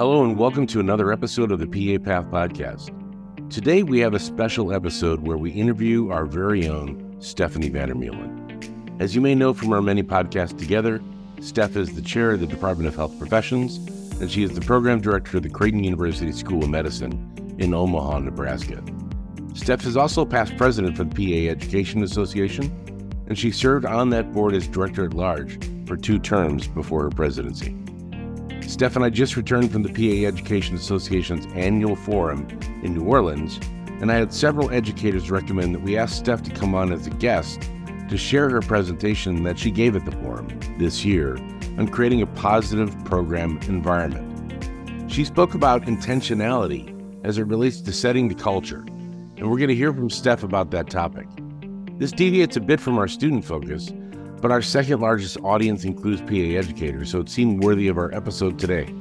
Hello, and welcome to another episode of the PA Path Podcast. Today, we have a special episode where we interview our very own Stephanie Vandermeulen. As you may know from our many podcasts together, Steph is the chair of the Department of Health Professions, and she is the program director of the Creighton University School of Medicine in Omaha, Nebraska. Steph is also past president for the PA Education Association, and she served on that board as director at large for two terms before her presidency. Steph and I just returned from the PA Education Association's annual forum in New Orleans, and I had several educators recommend that we ask Steph to come on as a guest to share her presentation that she gave at the forum this year on creating a positive program environment. She spoke about intentionality as it relates to setting the culture, and we're going to hear from Steph about that topic. This deviates a bit from our student focus, but our second largest audience includes PA educators, so it seemed worthy of our episode today.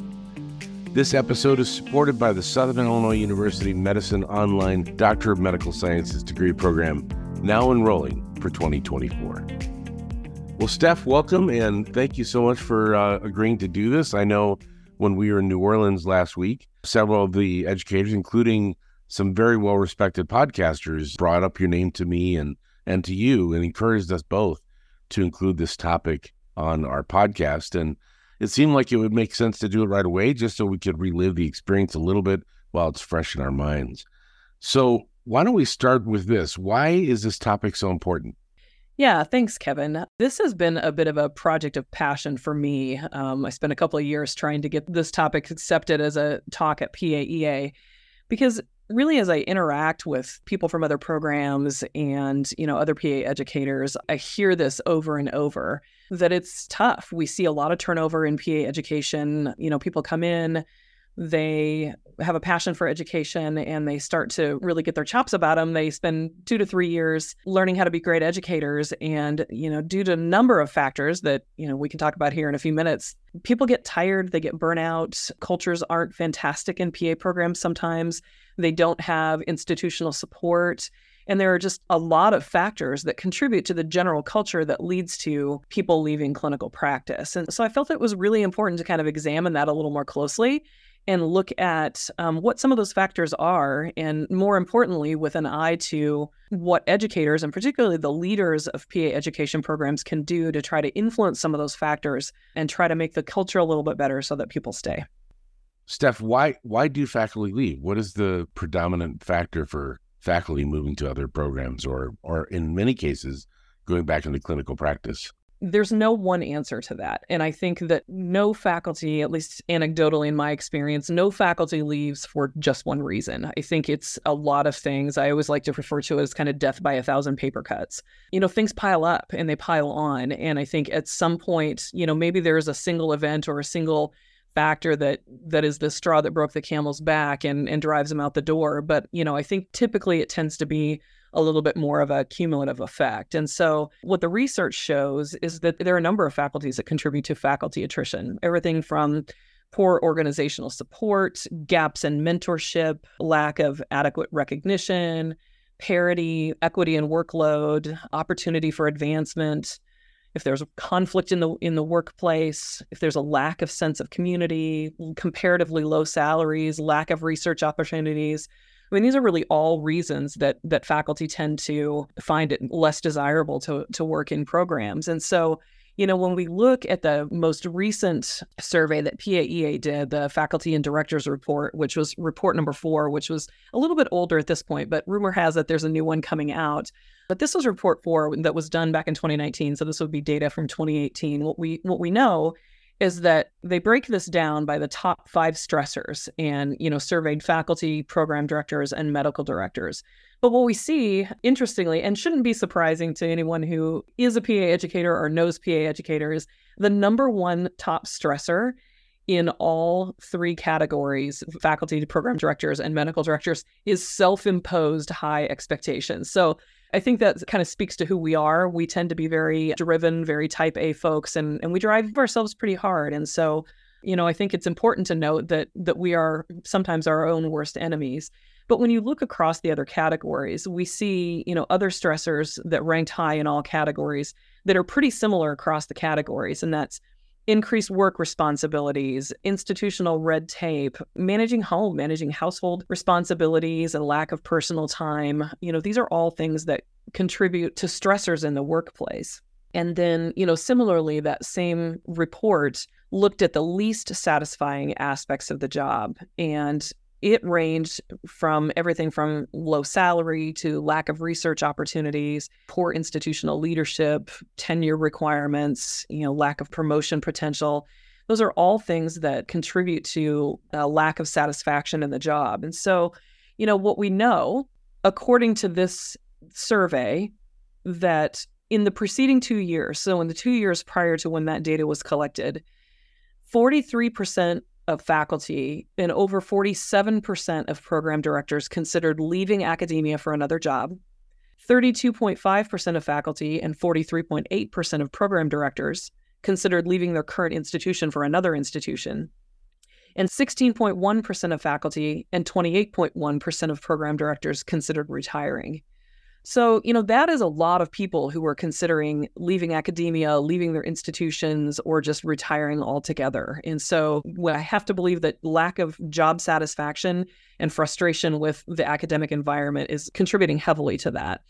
This episode is supported by the Southern Illinois University Medicine Online Doctor of Medical Sciences degree program, now enrolling for 2024. Well, Steph, welcome and thank you so much for uh, agreeing to do this. I know when we were in New Orleans last week, several of the educators, including some very well respected podcasters, brought up your name to me and, and to you and encouraged us both to include this topic on our podcast. And it seemed like it would make sense to do it right away just so we could relive the experience a little bit while it's fresh in our minds. So, why don't we start with this? Why is this topic so important? Yeah, thanks, Kevin. This has been a bit of a project of passion for me. Um, I spent a couple of years trying to get this topic accepted as a talk at PAEA because really as i interact with people from other programs and you know other pa educators i hear this over and over that it's tough. We see a lot of turnover in pa education. You know people come in they have a passion for education and they start to really get their chops about them they spend two to three years learning how to be great educators. And you know due to a number of factors that you know we can talk about here in a few minutes people get tired they get burnout cultures aren't fantastic in pa programs sometimes. They don't have institutional support. And there are just a lot of factors that contribute to the general culture that leads to people leaving clinical practice. And so I felt it was really important to kind of examine that a little more closely and look at um, what some of those factors are, and more importantly, with an eye to what educators and particularly the leaders of PA education programs can do to try to influence some of those factors and try to make the culture a little bit better so that people stay. Steph, why why do faculty leave? What is the predominant factor for faculty moving to other programs, or or in many cases going back into clinical practice? There's no one answer to that. And I think that no faculty, at least anecdotally in my experience, no faculty leaves for just one reason. I think it's a lot of things. I always like to refer to it as kind of death by a thousand paper cuts. You know, things pile up and they pile on. And I think at some point, you know, maybe there's a single event or a single factor that that is the straw that broke the camel's back and and drives them out the door. But, you know, I think typically it tends to be a little bit more of a cumulative effect. And so, what the research shows is that there are a number of faculties that contribute to faculty attrition, everything from poor organizational support, gaps in mentorship, lack of adequate recognition, parity, equity in workload, opportunity for advancement. If there's conflict in the in the workplace, if there's a lack of sense of community, comparatively low salaries, lack of research opportunities, I mean, these are really all reasons that that faculty tend to find it less desirable to to work in programs. And so, you know, when we look at the most recent survey that PAEA did, the Faculty and Directors Report, which was report number four, which was a little bit older at this point, but rumor has it there's a new one coming out. But this was report four that was done back in 2019, so this would be data from 2018. What we what we know is that they break this down by the top five stressors and you know surveyed faculty program directors and medical directors. But what we see interestingly and shouldn't be surprising to anyone who is a pa educator or knows pa educators the number one top stressor in all three categories faculty program directors and medical directors is self-imposed high expectations. So I think that kind of speaks to who we are. We tend to be very driven, very type A folks, and, and we drive ourselves pretty hard. And so, you know, I think it's important to note that that we are sometimes our own worst enemies. But when you look across the other categories, we see, you know, other stressors that ranked high in all categories that are pretty similar across the categories. And that's increased work responsibilities, institutional red tape, managing home, managing household responsibilities, and lack of personal time. You know, these are all things that contribute to stressors in the workplace. And then, you know, similarly, that same report looked at the least satisfying aspects of the job. And it ranged from everything from low salary to lack of research opportunities, poor institutional leadership, tenure requirements, you know, lack of promotion potential. Those are all things that contribute to a lack of satisfaction in the job. And so, you know, what we know, according to this survey, that in the preceding two years, so in the two years prior to when that data was collected, 43% of faculty and over 47% of program directors considered leaving academia for another job. 32.5% of faculty and 43.8% of program directors considered leaving their current institution for another institution. And 16.1% of faculty and 28.1% of program directors considered retiring. So, you know, that is a lot of people who are considering leaving academia, leaving their institutions, or just retiring altogether. And so I have to believe that lack of job satisfaction and frustration with the academic environment is contributing heavily to that.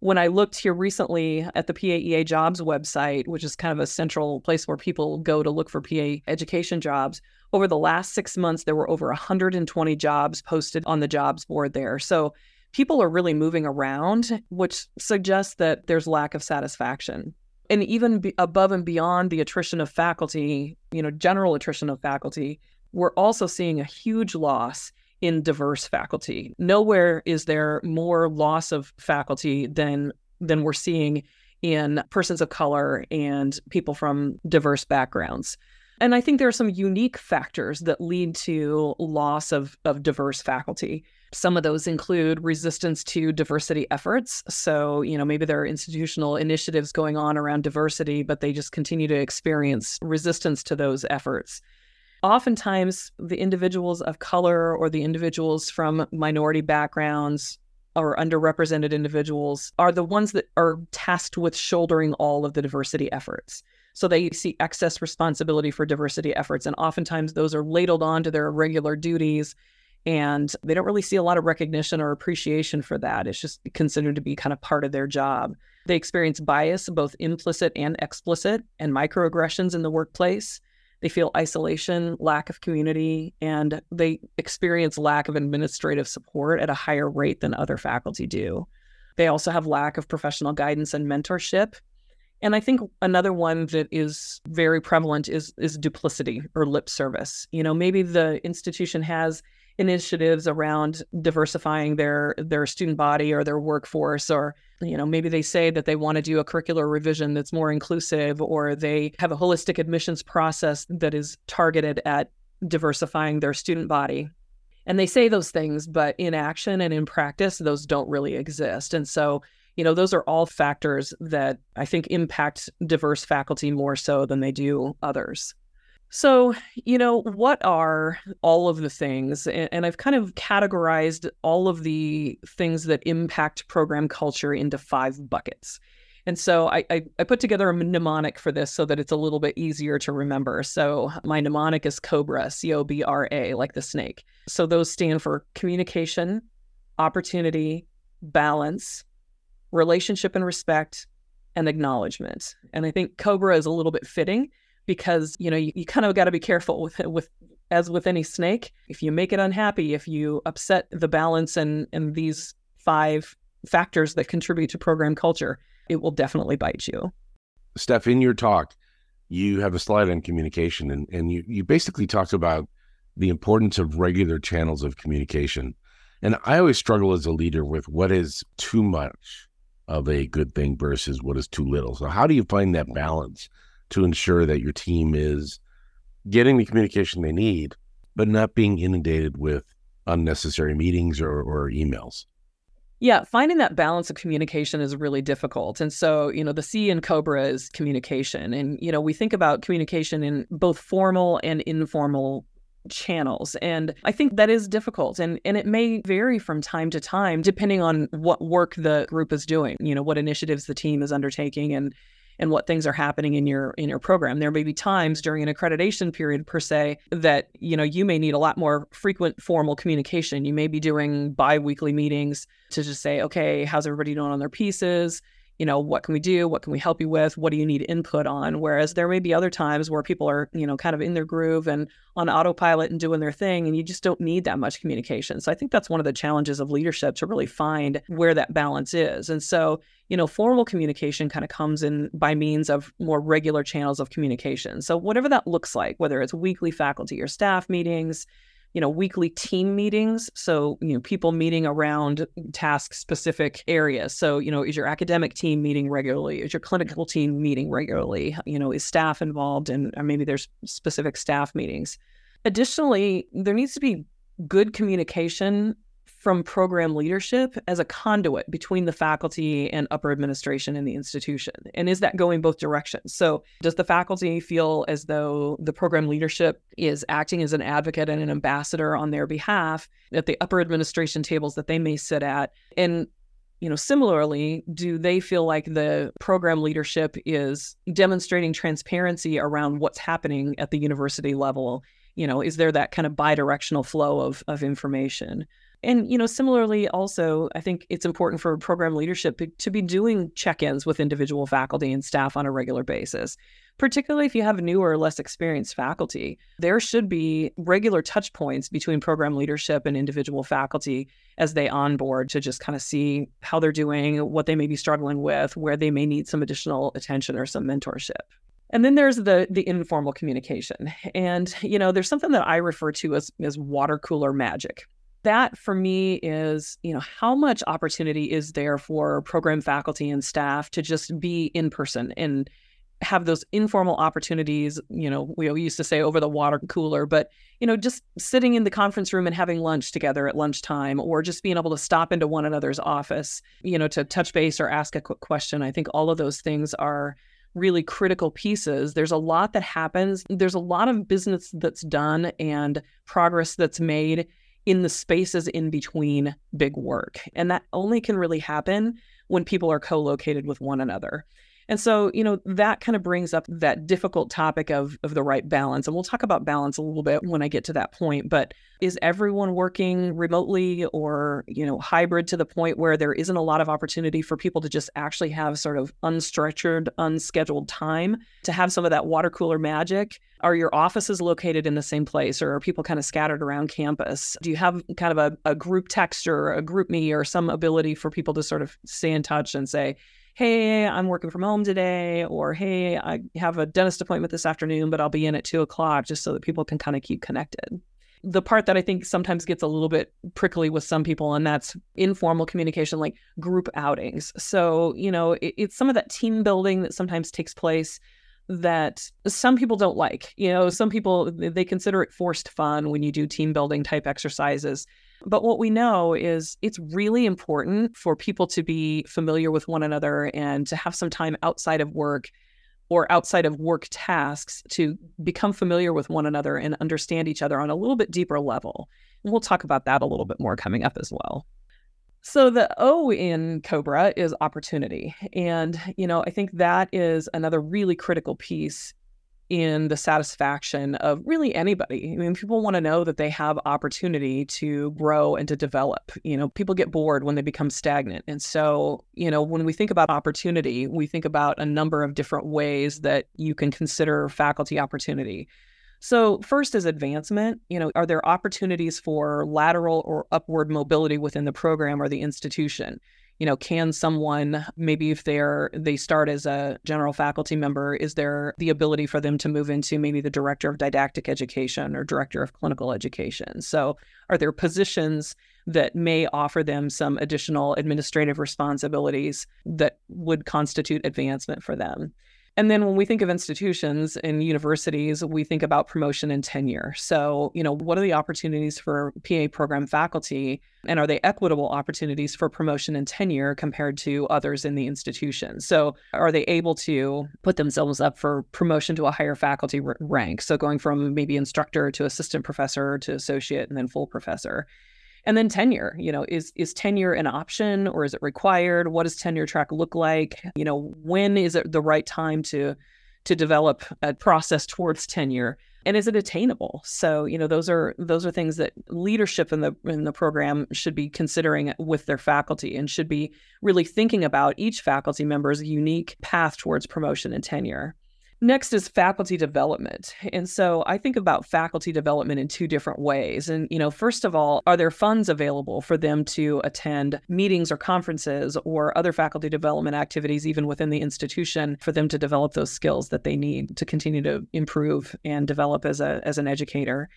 When I looked here recently at the PAEA jobs website, which is kind of a central place where people go to look for PA education jobs, over the last six months, there were over 120 jobs posted on the jobs board there. So people are really moving around, which suggests that there's lack of satisfaction. And even above and beyond the attrition of faculty, you know, general attrition of faculty, we're also seeing a huge loss in diverse faculty. Nowhere is there more loss of faculty than than we're seeing in persons of color and people from diverse backgrounds. And I think there are some unique factors that lead to loss of, of diverse faculty. Some of those include resistance to diversity efforts. So, you know, maybe there are institutional initiatives going on around diversity, but they just continue to experience resistance to those efforts. Oftentimes, the individuals of color or the individuals from minority backgrounds or underrepresented individuals are the ones that are tasked with shouldering all of the diversity efforts. So they see excess responsibility for diversity efforts. And oftentimes those are ladled onto their regular duties and they don't really see a lot of recognition or appreciation for that. It's just considered to be kind of part of their job. They experience bias, both implicit and explicit, and microaggressions in the workplace. They feel isolation, lack of community, and they experience lack of administrative support at a higher rate than other faculty do. They also have lack of professional guidance and mentorship. And I think another one that is very prevalent is is duplicity or lip service. You know, maybe the institution has initiatives around diversifying their their student body or their workforce or you know maybe they say that they want to do a curricular revision that's more inclusive or they have a holistic admissions process that is targeted at diversifying their student body. And they say those things but in action and in practice those don't really exist. And so you know those are all factors that i think impact diverse faculty more so than they do others so, you know, what are all of the things? And, I've kind of categorized all of the things that impact program culture into five buckets. And so I, I, I, put together a mnemonic for this so that it's a little bit easier to remember. So my mnemonic is COBRA, C O B R A, like the snake. So those stand for communication, opportunity, balance, relationship and respect, and acknowledgement. And I think COBRA is a little bit fitting because you know you, you kind of got to be careful with with as with any snake if you make it unhappy if you upset the balance and and these five factors that contribute to program culture it will definitely bite you. Steph in your talk you have a slide on communication and, and you, you basically talked about the importance of regular channels of communication. And i always struggle as a leader with what is too much of a good thing versus what is too little. So how do you find that balance to ensure that your team is getting the communication they need, but not being inundated with unnecessary meetings or, or emails. Yeah, finding that balance of communication is really difficult. And so, you know, the C in Cobra is communication. And, you know, we think about communication in both formal and informal channels. And I think that is difficult. And and it may vary from time to time depending on what work the group is doing, you know, what initiatives the team is undertaking and and what things are happening in your in your program. There may be times during an accreditation period per se that you know you may need a lot more frequent formal communication. You may be doing bi-weekly meetings to just say, okay, how's everybody doing on their pieces? You know, what can we do? What can we help you with? What do you need input on? Whereas there may be other times where people are, you know, kind of in their groove and on autopilot and doing their thing, and you just don't need that much communication. So I think that's one of the challenges of leadership to really find where that balance is. And so, you know, formal communication kind of comes in by means of more regular channels of communication. So whatever that looks like, whether it's weekly faculty or staff meetings, you know weekly team meetings so you know people meeting around task specific areas. So you know is your academic team meeting regularly? Is your clinical team meeting regularly? You know is staff involved and uh, maybe there's specific staff meetings? Additionally there needs to be good communication from program leadership as a conduit between the faculty and upper administration in the institution? And is that going both directions? So, does the faculty feel as though the program leadership is acting as an advocate and an ambassador on their behalf at the upper administration tables that they may sit at? And you know, similarly, do they feel like the program leadership is demonstrating transparency around what's happening at the university level? You know, is there that kind of bi-directional flow of, of information? And, you know, similarly, also, I think it's important for program leadership to be doing check ins with individual faculty and staff on a regular basis, particularly if you have newer or less experienced faculty. There should be regular touch points between program leadership and individual faculty as they onboard to just kind of see how they're doing, what they may be struggling with, where they may need some additional attention or some mentorship. And then there's the the informal communication. And you know, there's something that I refer to as as water cooler magic that for me is, you know, how much opportunity is there for program faculty and staff to just be in person and have those informal opportunities, you know, we used to say over the water cooler, but you know, just sitting in the conference room and having lunch together at lunchtime or just being able to stop into one another's office, you know, to touch base or ask a quick question. I think all of those things are really critical pieces. There's a lot that happens. There's a lot of business that's done and progress that's made in the spaces in between big work. And that only can really happen when people are co located with one another. And so, you know, that kind of brings up that difficult topic of of the right balance. And we'll talk about balance a little bit when I get to that point, but is everyone working remotely or, you know, hybrid to the point where there isn't a lot of opportunity for people to just actually have sort of unstructured, unscheduled time to have some of that water cooler magic? Are your offices located in the same place or are people kind of scattered around campus? Do you have kind of a, a group text or a GroupMe or some ability for people to sort of stay in touch and say, hey, I'm working from home today, or hey, I have a dentist appointment this afternoon, but I'll be in at two o'clock just so that people can kind of keep connected. The part that I think sometimes gets a little bit prickly with some people, and that's informal communication, like group outings. So, you know, it, it's some of that team building that sometimes takes place that some people don't like. You know, some people they consider it forced fun when you do team building type exercises. But what we know is it's really important for people to be familiar with one another and to have some time outside of work or outside of work tasks to become familiar with one another and understand each other on a little bit deeper level. And we'll talk about that a little bit more coming up as well. So the O in Cobra is opportunity. And, you know, I think that is another really critical piece in the satisfaction of really anybody. I mean, people want to know that they have opportunity to grow and to develop. You know, people get bored when they become stagnant. And so, you know, when we think about opportunity, we think about a number of different ways that you can consider faculty opportunity. So, first is advancement. You know, are there opportunities for lateral or upward mobility within the program or the institution? You know can someone maybe if they're they start as a general faculty member is there the ability for them to move into maybe the director of didactic education or director of clinical education? So are there positions that may offer them some additional administrative responsibilities that would constitute advancement for them and then when we think of institutions and universities, we think about promotion and tenure. So, you know, what are the opportunities for PA program faculty and are they equitable opportunities for promotion and tenure compared to others in the institution? So, are they able to put themselves up for promotion to a higher faculty rank? So, going from maybe instructor to assistant professor to associate and then full professor. And then tenure, you know, is is tenure an option or is it required? What does tenure track look like? You know, when is it the right time to to develop a process towards tenure? And is it attainable? So, you know, those are those are things that leadership in the in the program should be considering with their faculty and should be really thinking about each faculty member's unique path towards promotion and tenure. Next is faculty development. And so I think about faculty development in two different ways. And, you know, first of all, are there funds available for them to attend meetings or conferences or other faculty development activities, even within the institution, for them to develop those skills that they need to continue to improve and develop as, a, as an educator?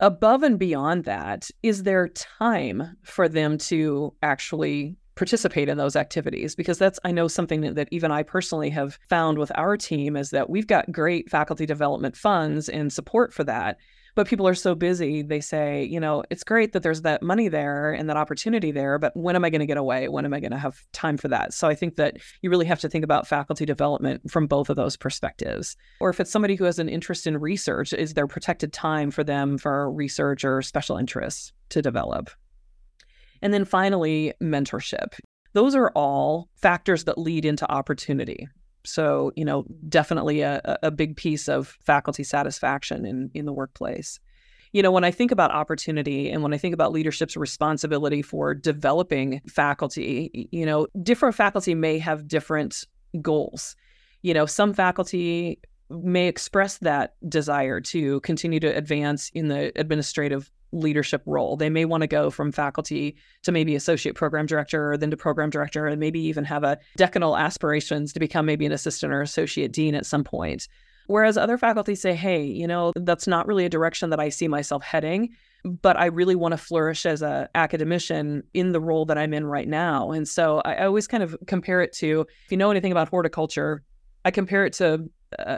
Above and beyond that, is there time for them to actually participate in those activities because that's i know something that, even i personally have found with our team is that we've got great faculty development funds and support for that but people are so busy they say you know it's great that there's that money there and that opportunity there but when am i going to get away? When am i going to have time for that? So i think that you really have to think about faculty development from both of those perspectives. Or if it's somebody who has an interest in research is there protected time for them for research or special interests to develop and then finally, mentorship. Those are all factors that lead into opportunity. So, you know, definitely a, a big piece of faculty satisfaction in, in the workplace. You know, when I think about opportunity and when I think about leadership's responsibility for developing faculty, you know, different faculty may have different goals. You know, some faculty may express that desire to continue to advance in the administrative leadership role. They may want to go from faculty to maybe associate program director, then to program director, and maybe even have a decanal aspirations to become maybe an assistant or associate dean at some point. Whereas other faculty say, hey, you know, that's not really a direction that I see myself heading, but I really want to flourish as an academician in the role that I'm in right now. And so I always kind of compare it to if you know anything about horticulture, I compare it to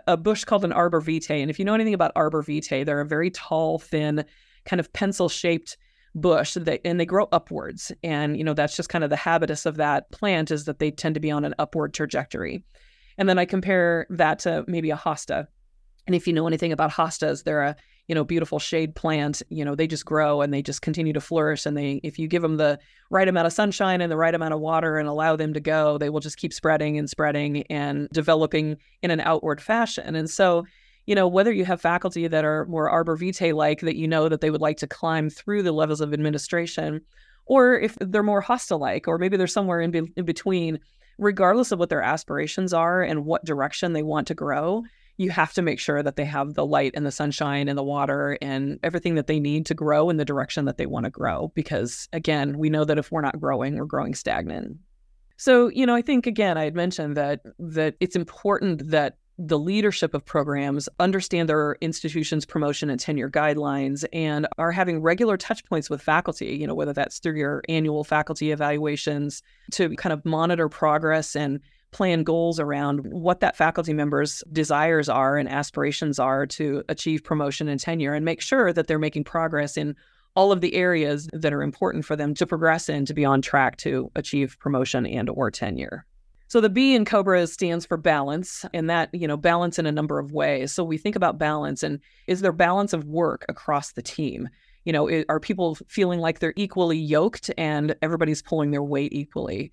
a bush called an arbor vitae. And if you know anything about arbor vitae, they're a very tall, thin, kind of pencil shaped bush that, and they grow upwards. And you know that's just kind of the habitus of that plant is that they tend to be on an upward trajectory. And then i compare that to maybe a hosta. And if you know anything about hostas they're a you know beautiful shade plant. You know they just grow and they just continue to flourish. And they if you give them the right amount of sunshine and the right amount of water and allow them to go they will just keep spreading and spreading and developing in an outward fashion. And so you know, whether you have faculty that are more arbor vitae like that you know that they would like to climb through the levels of administration, or if they're more hosta like, or maybe they're somewhere in, be- in between, regardless of what their aspirations are and what direction they want to grow, you have to make sure that they have the light and the sunshine and the water and everything that they need to grow in the direction that they want to grow. Because again, we know that if we're not growing, we're growing stagnant. So, you know, I think again, I had mentioned that that it's important that the leadership of programs understand their institution's promotion and tenure guidelines and are having regular touch points with faculty, you know, whether that's through your annual faculty evaluations to kind of monitor progress and plan goals around what that faculty member's desires are and aspirations are to achieve promotion and tenure and make sure that they're making progress in all of the areas that are important for them to progress in to be on track to achieve promotion and or tenure. So the B in Cobra stands for balance, and that, you know, balance in a number of ways. So we think about balance and is there balance of work across the team? You know, it, are people feeling like they're equally yoked and everybody's pulling their weight equally?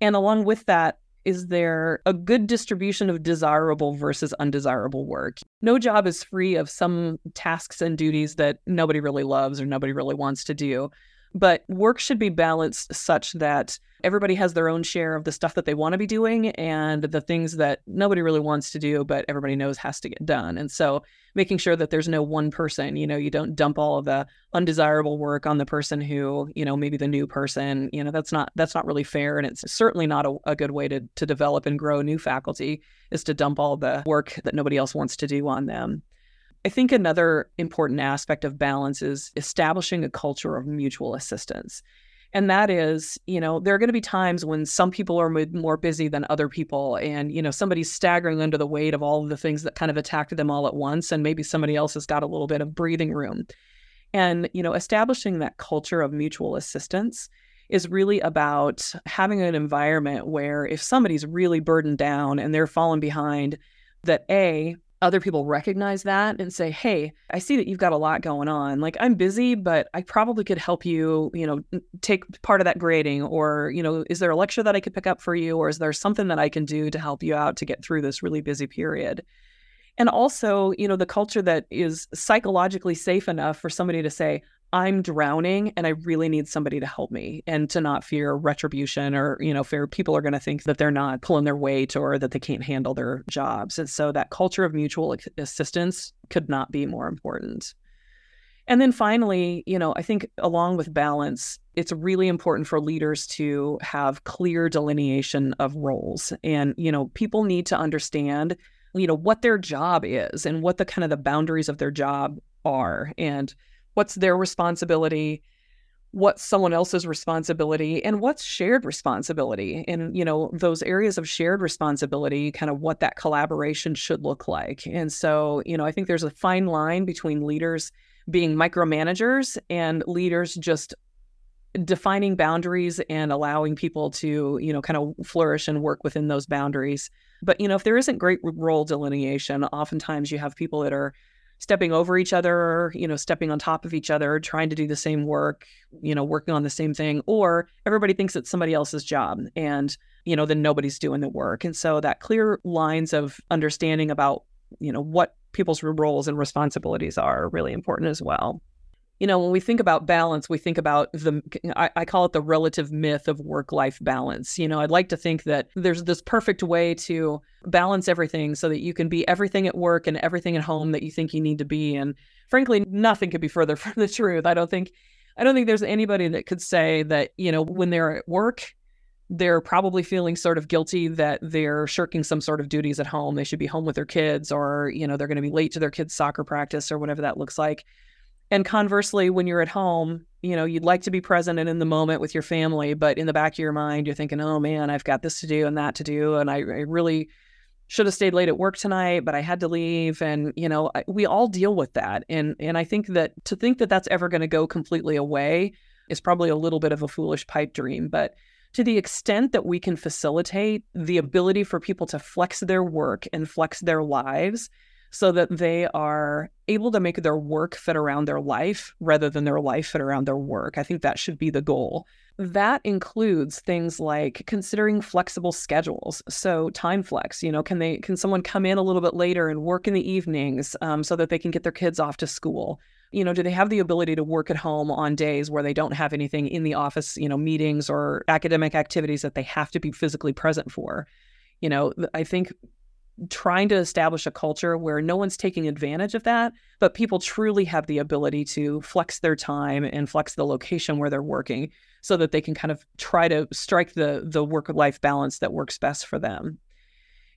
And along with that, is there a good distribution of desirable versus undesirable work? No job is free of some tasks and duties that nobody really loves or nobody really wants to do. But work should be balanced such that everybody has their own share of the stuff that they want to be doing and the things that nobody really wants to do, but everybody knows has to get done. And so making sure that there's no one person, you know, you don't dump all of the undesirable work on the person who, you know, maybe the new person, you know, that's not that's not really fair. And it's certainly not a, a good way to to develop and grow new faculty is to dump all the work that nobody else wants to do on them. I think another important aspect of balance is establishing a culture of mutual assistance. And that is, you know, there are going to be times when some people are more busy than other people. And, you know, somebody's staggering under the weight of all of the things that kind of attacked them all at once. And maybe somebody else has got a little bit of breathing room. And, you know, establishing that culture of mutual assistance is really about having an environment where if somebody's really burdened down and they're falling behind, that A, other people recognize that and say, "Hey, I see that you've got a lot going on. Like I'm busy, but I probably could help you, you know, take part of that grading or, you know, is there a lecture that I could pick up for you or is there something that I can do to help you out to get through this really busy period?" And also, you know, the culture that is psychologically safe enough for somebody to say, I'm drowning and I really need somebody to help me and to not fear retribution or, you know, fear people are going to think that they're not pulling their weight or that they can't handle their jobs. And so that culture of mutual assistance could not be more important. And then finally, you know, I think along with balance, it's really important for leaders to have clear delineation of roles. And, you know, people need to understand, you know, what their job is and what the kind of the boundaries of their job are. And what's their responsibility what's someone else's responsibility and what's shared responsibility. And you know those areas of shared responsibility kind of what that collaboration should look like. And so you know i think there's a fine line between leaders being micromanagers and leaders just defining boundaries and allowing people to you know kind of flourish and work within those boundaries. But you know if there isn't great role delineation oftentimes you have people that are stepping over each other, you know, stepping on top of each other, trying to do the same work, you know, working on the same thing, or everybody thinks it's somebody else's job and, you know, then nobody's doing the work. And so that clear lines of understanding about, you know, what people's roles and responsibilities are really important as well you know, when we think about balance, we think about the, I, I call it the relative myth of work life balance. You know, I'd like to think that there's this perfect way to balance everything so that you can be everything at work and everything at home that you think you need to be. And frankly, nothing could be further from the truth. I don't think, I don't think there's anybody that could say that, you know, when they're at work, they're probably feeling sort of guilty that they're shirking some sort of duties at home. They should be home with their kids or, you know, they're going to be late to their kids' soccer practice or whatever that looks like and conversely, when you're at home, you know, you'd like to be present and in the moment with your family, but in the back of your mind, you're thinking, oh man, I've got this to do and that to do. And I, I really should have stayed late at work tonight, but I had to leave. And, you know, we all deal with that. And, and I think that to think that that's ever going to go completely away is probably a little bit of a foolish pipe dream. But to the extent that we can facilitate the ability for people to flex their work and flex their lives so that they are able to make their work fit around their life rather than their life fit around their work. I think that should be the goal. That includes things like considering flexible schedules. So time flex, you know, can they can someone come in a little bit later and work in the evenings um, so that they can get their kids off to school? You know, do they have the ability to work at home on days where they don't have anything in the office, you know, meetings or academic activities that they have to be physically present for? You know, I think trying to establish a culture where no one's taking advantage of that, but people truly have the ability to flex their time and flex the location where they're working so that they can kind of try to strike the the work life balance that works best for them.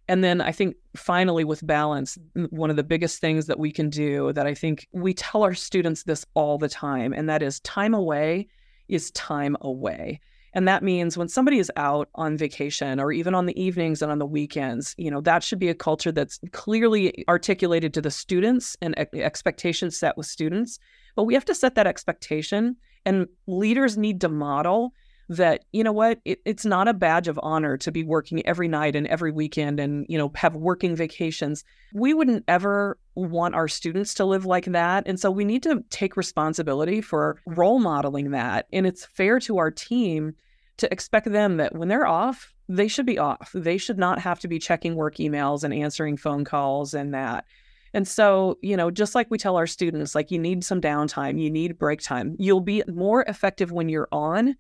And then I think finally with balance, one of the biggest things that we can do that I think we tell our students this all the time and that is time away is time away. And that means when somebody is out on vacation or even on the evenings and on the weekends, you know, that should be a culture that's clearly articulated to the students and expectations set with students. But we have to set that expectation, and leaders need to model that you know what it, it's not a badge of honor to be working every night and every weekend and you know have working vacations. We wouldn't ever want our students to live like that and so we need to take responsibility for role modeling that and it's fair to our team to expect them that when they're off they should be off. They should not have to be checking work emails and answering phone calls and that. And so, you know, just like we tell our students, like you need some downtime, you need break time. You'll be more effective when you're on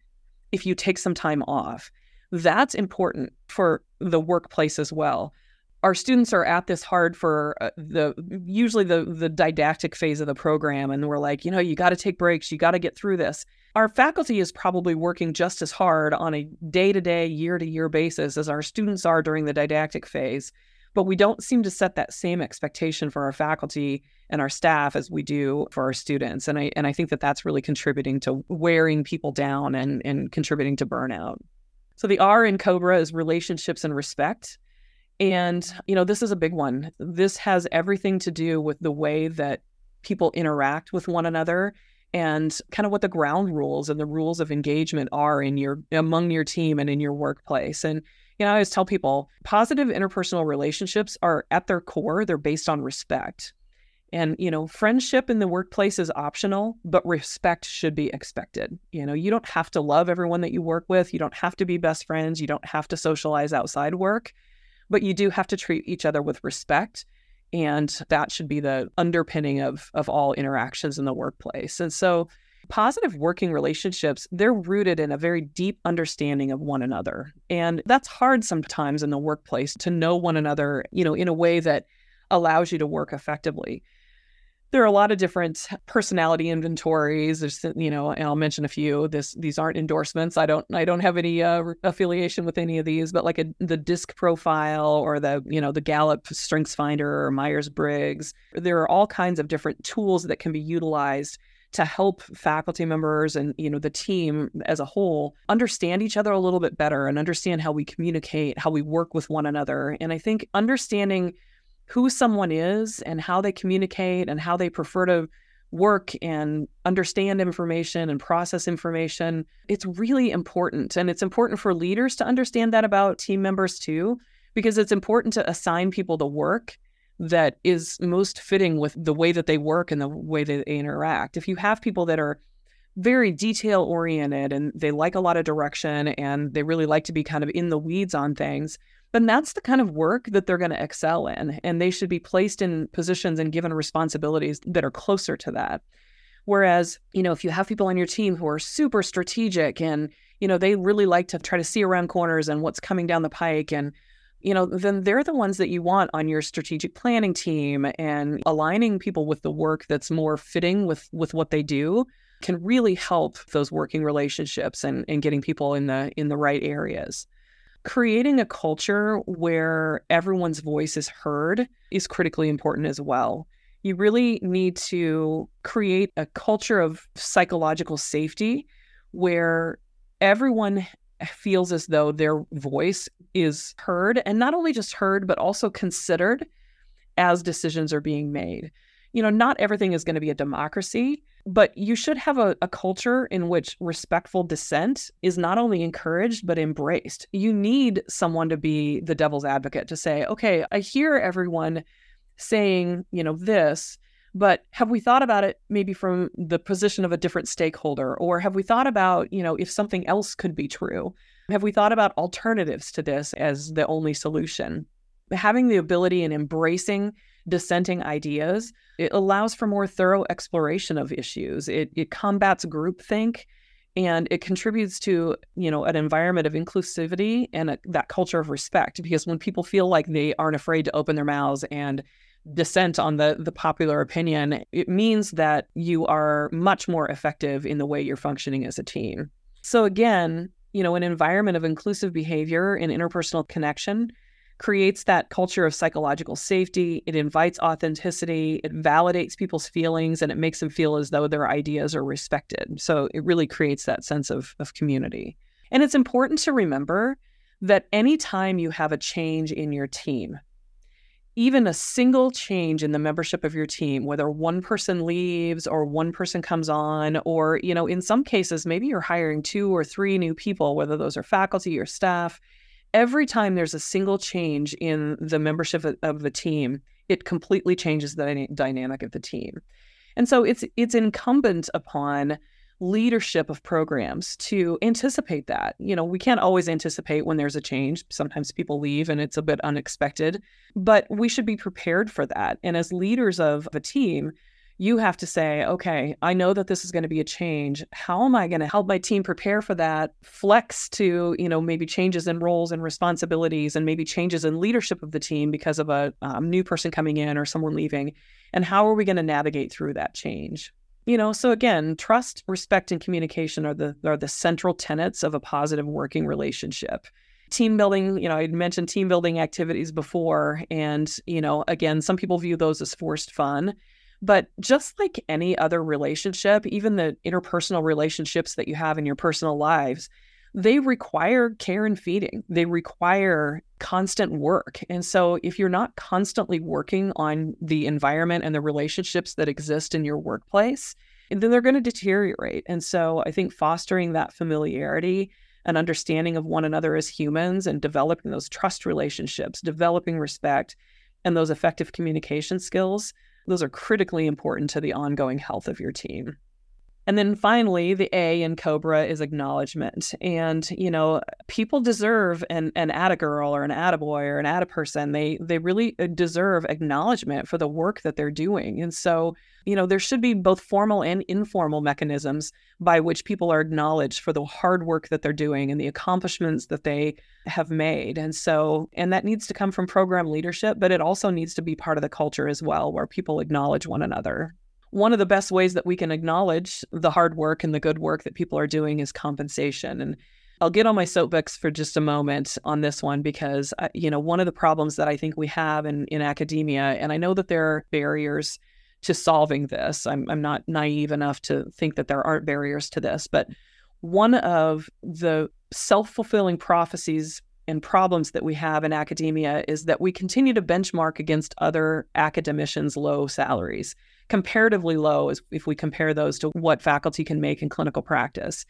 if you take some time off. That's important for the workplace as well. Our students are at this hard for uh, the usually the the didactic phase of the program and we're like, you know, you got to take breaks, you got to get through this. Our faculty is probably working just as hard on a day-to-day, year-to-year basis as our students are during the didactic phase but we don't seem to set that same expectation for our faculty and our staff as we do for our students and i and i think that that's really contributing to wearing people down and and contributing to burnout. So the r in cobra is relationships and respect and you know this is a big one. This has everything to do with the way that people interact with one another and kind of what the ground rules and the rules of engagement are in your among your team and in your workplace and You know, I always tell people positive interpersonal relationships are at their core, they're based on respect. And, you know, friendship in the workplace is optional, but respect should be expected. You know, you don't have to love everyone that you work with. You don't have to be best friends. You don't have to socialize outside work, but you do have to treat each other with respect. And that should be the underpinning of, of all interactions in the workplace. And so, positive working relationships, they're rooted in a very deep understanding of one another. And that's hard sometimes in the workplace to know one another, you know, in a way that allows you to work effectively there are a lot of different personality inventories. There's, you know, and I'll mention a few. This these aren't endorsements. I don't I don't have any uh, affiliation with any of these, but like a, the DISC profile or the you know the Gallup Strengths Finder or Myers Briggs. There are all kinds of different tools that can be utilized to help faculty members and you know the team as a whole understand each other a little bit better and understand how we communicate, how we work with one another. And I think understanding who someone is and how they communicate and how they prefer to work and understand information and process information. It's really important. And it's important for leaders to understand that about team members too, because it's important to assign people the work that is most fitting with the way that they work and the way that they interact. If you have people that are very detail oriented and they like a lot of direction and they really like to be kind of in the weeds on things, then that's the kind of work that they're going to excel in. And they should be placed in positions and given responsibilities that are closer to that. Whereas, you know, if you have people on your team who are super strategic and, you know, they really like to try to see around corners and what's coming down the pike and, you know, then they're the ones that you want on your strategic planning team and aligning people with the work that's more fitting with with what they do can really help those working relationships and, and getting people in the in the right areas creating a culture where everyone's voice is heard is critically important as well. You really need to create a culture of psychological safety where everyone feels as though their voice is heard and not only just heard, but also considered as decisions are being made. You know, not everything is going to be a democracy, but you should have a, a, culture in which respectful dissent is not only encouraged, but embraced. You need someone to be the devil's advocate to say, okay, I hear everyone saying, you know, this, but have we thought about it maybe from the position of a different stakeholder? Or have we thought about, you know, if something else could be true? Have we thought about alternatives to this as the only solution? Having the ability and embracing dissenting ideas, it allows for more thorough exploration of issues. It, it combats groupthink and it contributes to you know an environment of inclusivity and a, that culture of respect because when people feel like they aren't afraid to open their mouths and dissent on the the popular opinion it means that you are much more effective in the way you're functioning as a team so again you know an environment of inclusive behavior and interpersonal connection creates that culture of psychological safety. It invites authenticity. It validates people's feelings and it makes them feel as though their ideas are respected. So it really creates that sense of, of community. And it's important to remember that anytime you have a change in your team, even a single change in the membership of your team whether one person leaves or one person comes on or you know in some cases maybe you're hiring two or three new people whether those are faculty or staff every time there's a single change in the membership of the team, it completely changes the dynamic of the team. And so it's it's incumbent upon leadership of programs to anticipate that. You know, we can't always anticipate when there's a change. Sometimes people leave and it's a bit unexpected, but we should be prepared for that. And as leaders of a team, you have to say, okay, I know that this is going to be a change. How am I going to help my team prepare for that? Flex to, you know, maybe changes in roles and responsibilities and maybe changes in leadership of the team because of a um, new person coming in or someone leaving. And how are we going to navigate through that change? You know, so again, trust, respect, and communication are the are the central tenets of a positive working relationship. Team building you know i mentioned team building activities before and you know again some people view those as forced fun but just like any other relationship, even the interpersonal relationships that you have in your personal lives, they require care and feeding. They require constant work. And so, if you're not constantly working on the environment and the relationships that exist in your workplace, then they're going to deteriorate. And so, I think fostering that familiarity and understanding of one another as humans and developing those trust relationships, developing respect, and those effective communication skills, those are critically important to the ongoing health of your team. And then finally, the A in Cobra is acknowledgement. And, you know, people deserve an, an atta girl or an atta boy or an atta person. They they really uh, deserve acknowledgement for the work that they're doing. And so, you know, there should be both formal and informal mechanisms by which people are acknowledged for the hard work that they're doing and the accomplishments that they have made. And so, and that needs to come from program leadership, but it also needs to be part of the culture as well, where people acknowledge one another one of the best ways that we can acknowledge the hard work and the good work that people are doing is compensation. And I'll get on my soapbox for just a moment on this one because, uh, you know, one of the problems that I think we have in, in academia, and I know that there are barriers to solving this. I'm, I'm not naive enough to think that there aren't barriers to this, but one of the self fulfilling prophecies and problems that we have in academia is that we continue to benchmark against other academicians' low salaries comparatively low as if we compare those to what faculty can make in clinical practice.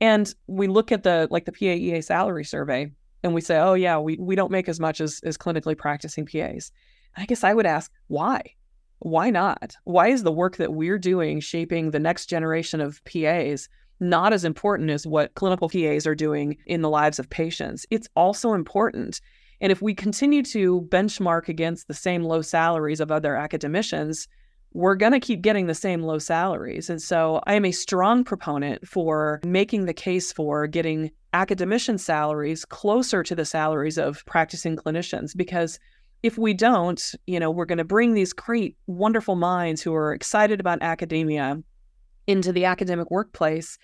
And we look at the like the PAEA salary survey and we say, oh yeah, we, we don't make as much as, as clinically practicing PAs. I guess I would ask, why? Why not? Why is the work that we're doing shaping the next generation of PAs not as important as what clinical PAs are doing in the lives of patients? It's also important. And if we continue to benchmark against the same low salaries of other academicians, we're going to keep getting the same low salaries. And so I am a strong proponent for making the case for getting academician salaries closer to the salaries of practicing clinicians because if we don't, you know, we're going to bring these great, wonderful minds who are excited about academia into the academic workplace.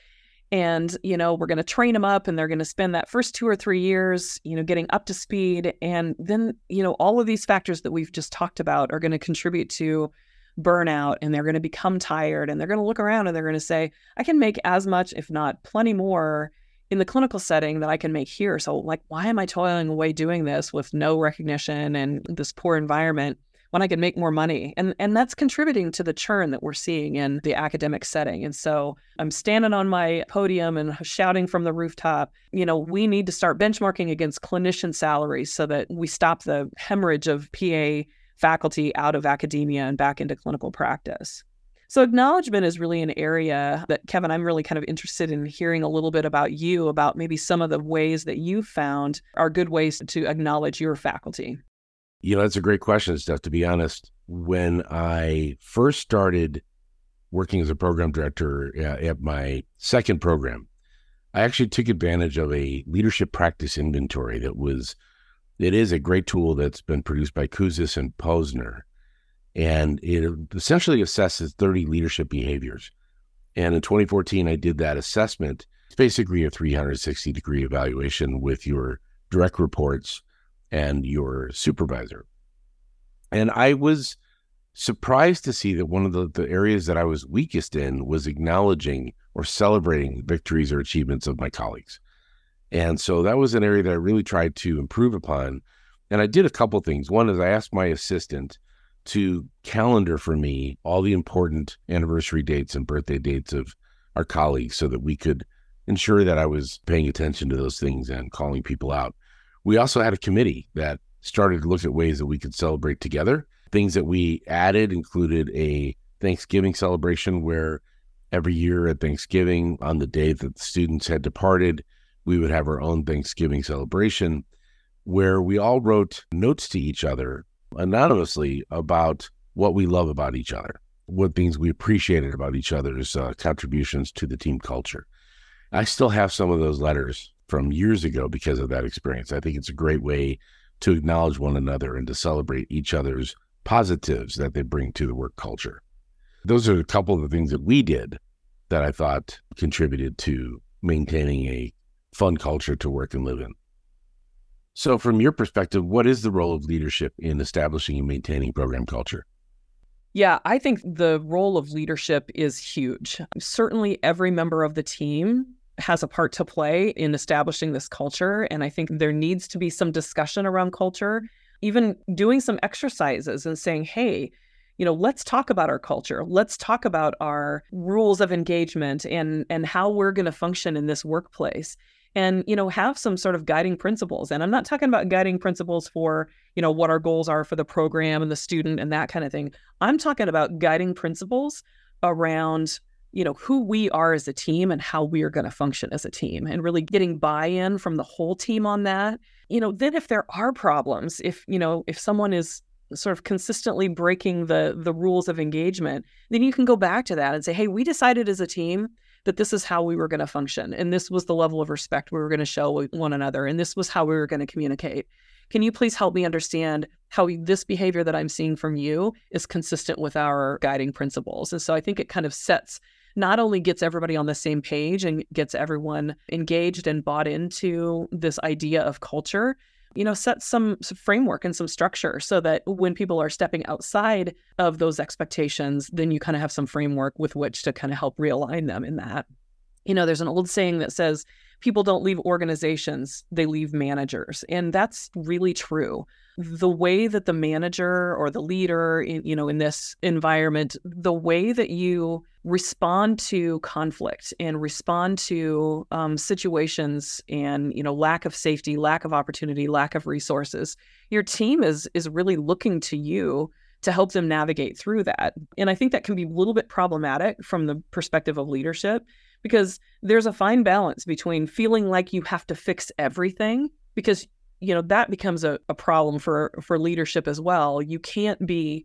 And, you know, we're going to train them up and they're going to spend that first two or three years, you know, getting up to speed. And then, you know, all of these factors that we've just talked about are going to contribute to burnout and they're going to become tired and they're going to look around and they're going to say, I can make as much, if not plenty more, in the clinical setting that I can make here. So, like, why am I toiling away doing this with no recognition and this poor environment when I can make more money? And and that's contributing to the churn that we're seeing in the academic setting. And so I'm standing on my podium and shouting from the rooftop, you know, we need to start benchmarking against clinician salaries so that we stop the hemorrhage of PA faculty out of academia and back into clinical practice. So, acknowledgement is really an area that, Kevin, I'm really kind of interested in hearing a little bit about you, about maybe some of the ways that you found are good ways to acknowledge your faculty. You know, that's a great question, Steph. To be honest, when I first started working as a program director at my second program, I actually took advantage of a leadership practice inventory that was it is a great tool that's been produced by Kouzes and Posner. And it essentially assesses 30 leadership behaviors. And in 2014, I did that assessment. It's basically a 360 degree evaluation with your direct reports and your supervisor. And I was surprised to see that one of the, the areas that I was weakest in was acknowledging or celebrating victories or achievements of my colleagues. And so that was an area that I really tried to improve upon. And I did a couple things. One is I asked my assistant to calendar for me all the important anniversary dates and birthday dates of our colleagues so that we could ensure that I was paying attention to those things and calling people out. We also had a committee that started to look at ways that we could celebrate together. Things that we added included a Thanksgiving celebration where every year at Thanksgiving, on the day that the students had departed, we would have our own Thanksgiving celebration where we all wrote notes to each other anonymously about what we love about each other, what things we appreciated about each other's uh, contributions to the team culture. I still have some of those letters from years ago because of that experience. I think it's a great way to acknowledge one another and to celebrate each other's positives that they bring to the work culture. Those are a couple of the things that we did that I thought contributed to maintaining a fun culture to work and live in. So, from your perspective, what is the role of leadership in establishing and maintaining program culture? Yeah, I think the role of leadership is huge. Certainly, every member of the team has a part to play in establishing this culture. And I think there needs to be some discussion around culture, even doing some exercises and saying, hey, you know, let's talk about our culture. Let's talk about our rules of engagement and and how we're going to function in this workplace and you know have some sort of guiding principles and i'm not talking about guiding principles for you know what our goals are for the program and the student and that kind of thing. I'm talking about guiding principles around you know who we are as a team and how we are going to function as a team and really getting buy-in from the whole team on that. You know then if there are problems if you know if someone is sort of consistently breaking the the rules of engagement then you can go back to that and say hey we decided as a team that this is how we were going to function and this was the level of respect we were going to show one another and this was how we were going to communicate. Can you please help me understand how this behavior that i'm seeing from you is consistent with our guiding principles? And so i think it kind of sets not only gets everybody on the same page and gets everyone engaged and bought into this idea of culture you know set some, some, framework and some structure so that when people are stepping outside of those expectations then you kind of have some framework with which to kind of help realign them in that. You know there's an old saying that says people don't leave organizations they leave managers and that's really true the way that the manager or the leader you know in this environment the way that you respond to conflict and respond to um, situations and you know lack of safety lack of opportunity lack of resources your team is is really looking to you to help them navigate through that. And i think that can be a little bit problematic from the perspective of leadership because there's a fine balance between feeling like you have to fix everything because you know that becomes a, a problem for for leadership as well you can't be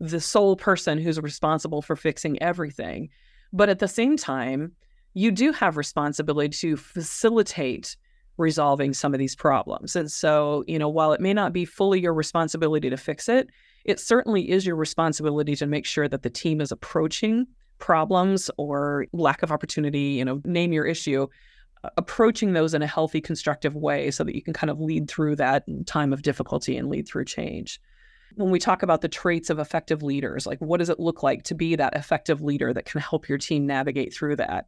the sole person who's responsible for fixing everything. But at the same time, you do have responsibility to facilitate resolving some of these problems. And so, you know, while it may not be fully your responsibility to fix it, it certainly is your responsibility to make sure that the team is approaching problems or lack of opportunity, you know, name your issue, approaching those in a healthy, constructive way so that you can kind of lead through that time of difficulty and lead through change when we talk about the traits of effective leaders, like what does it look like to be that effective leader that can help your team navigate through that?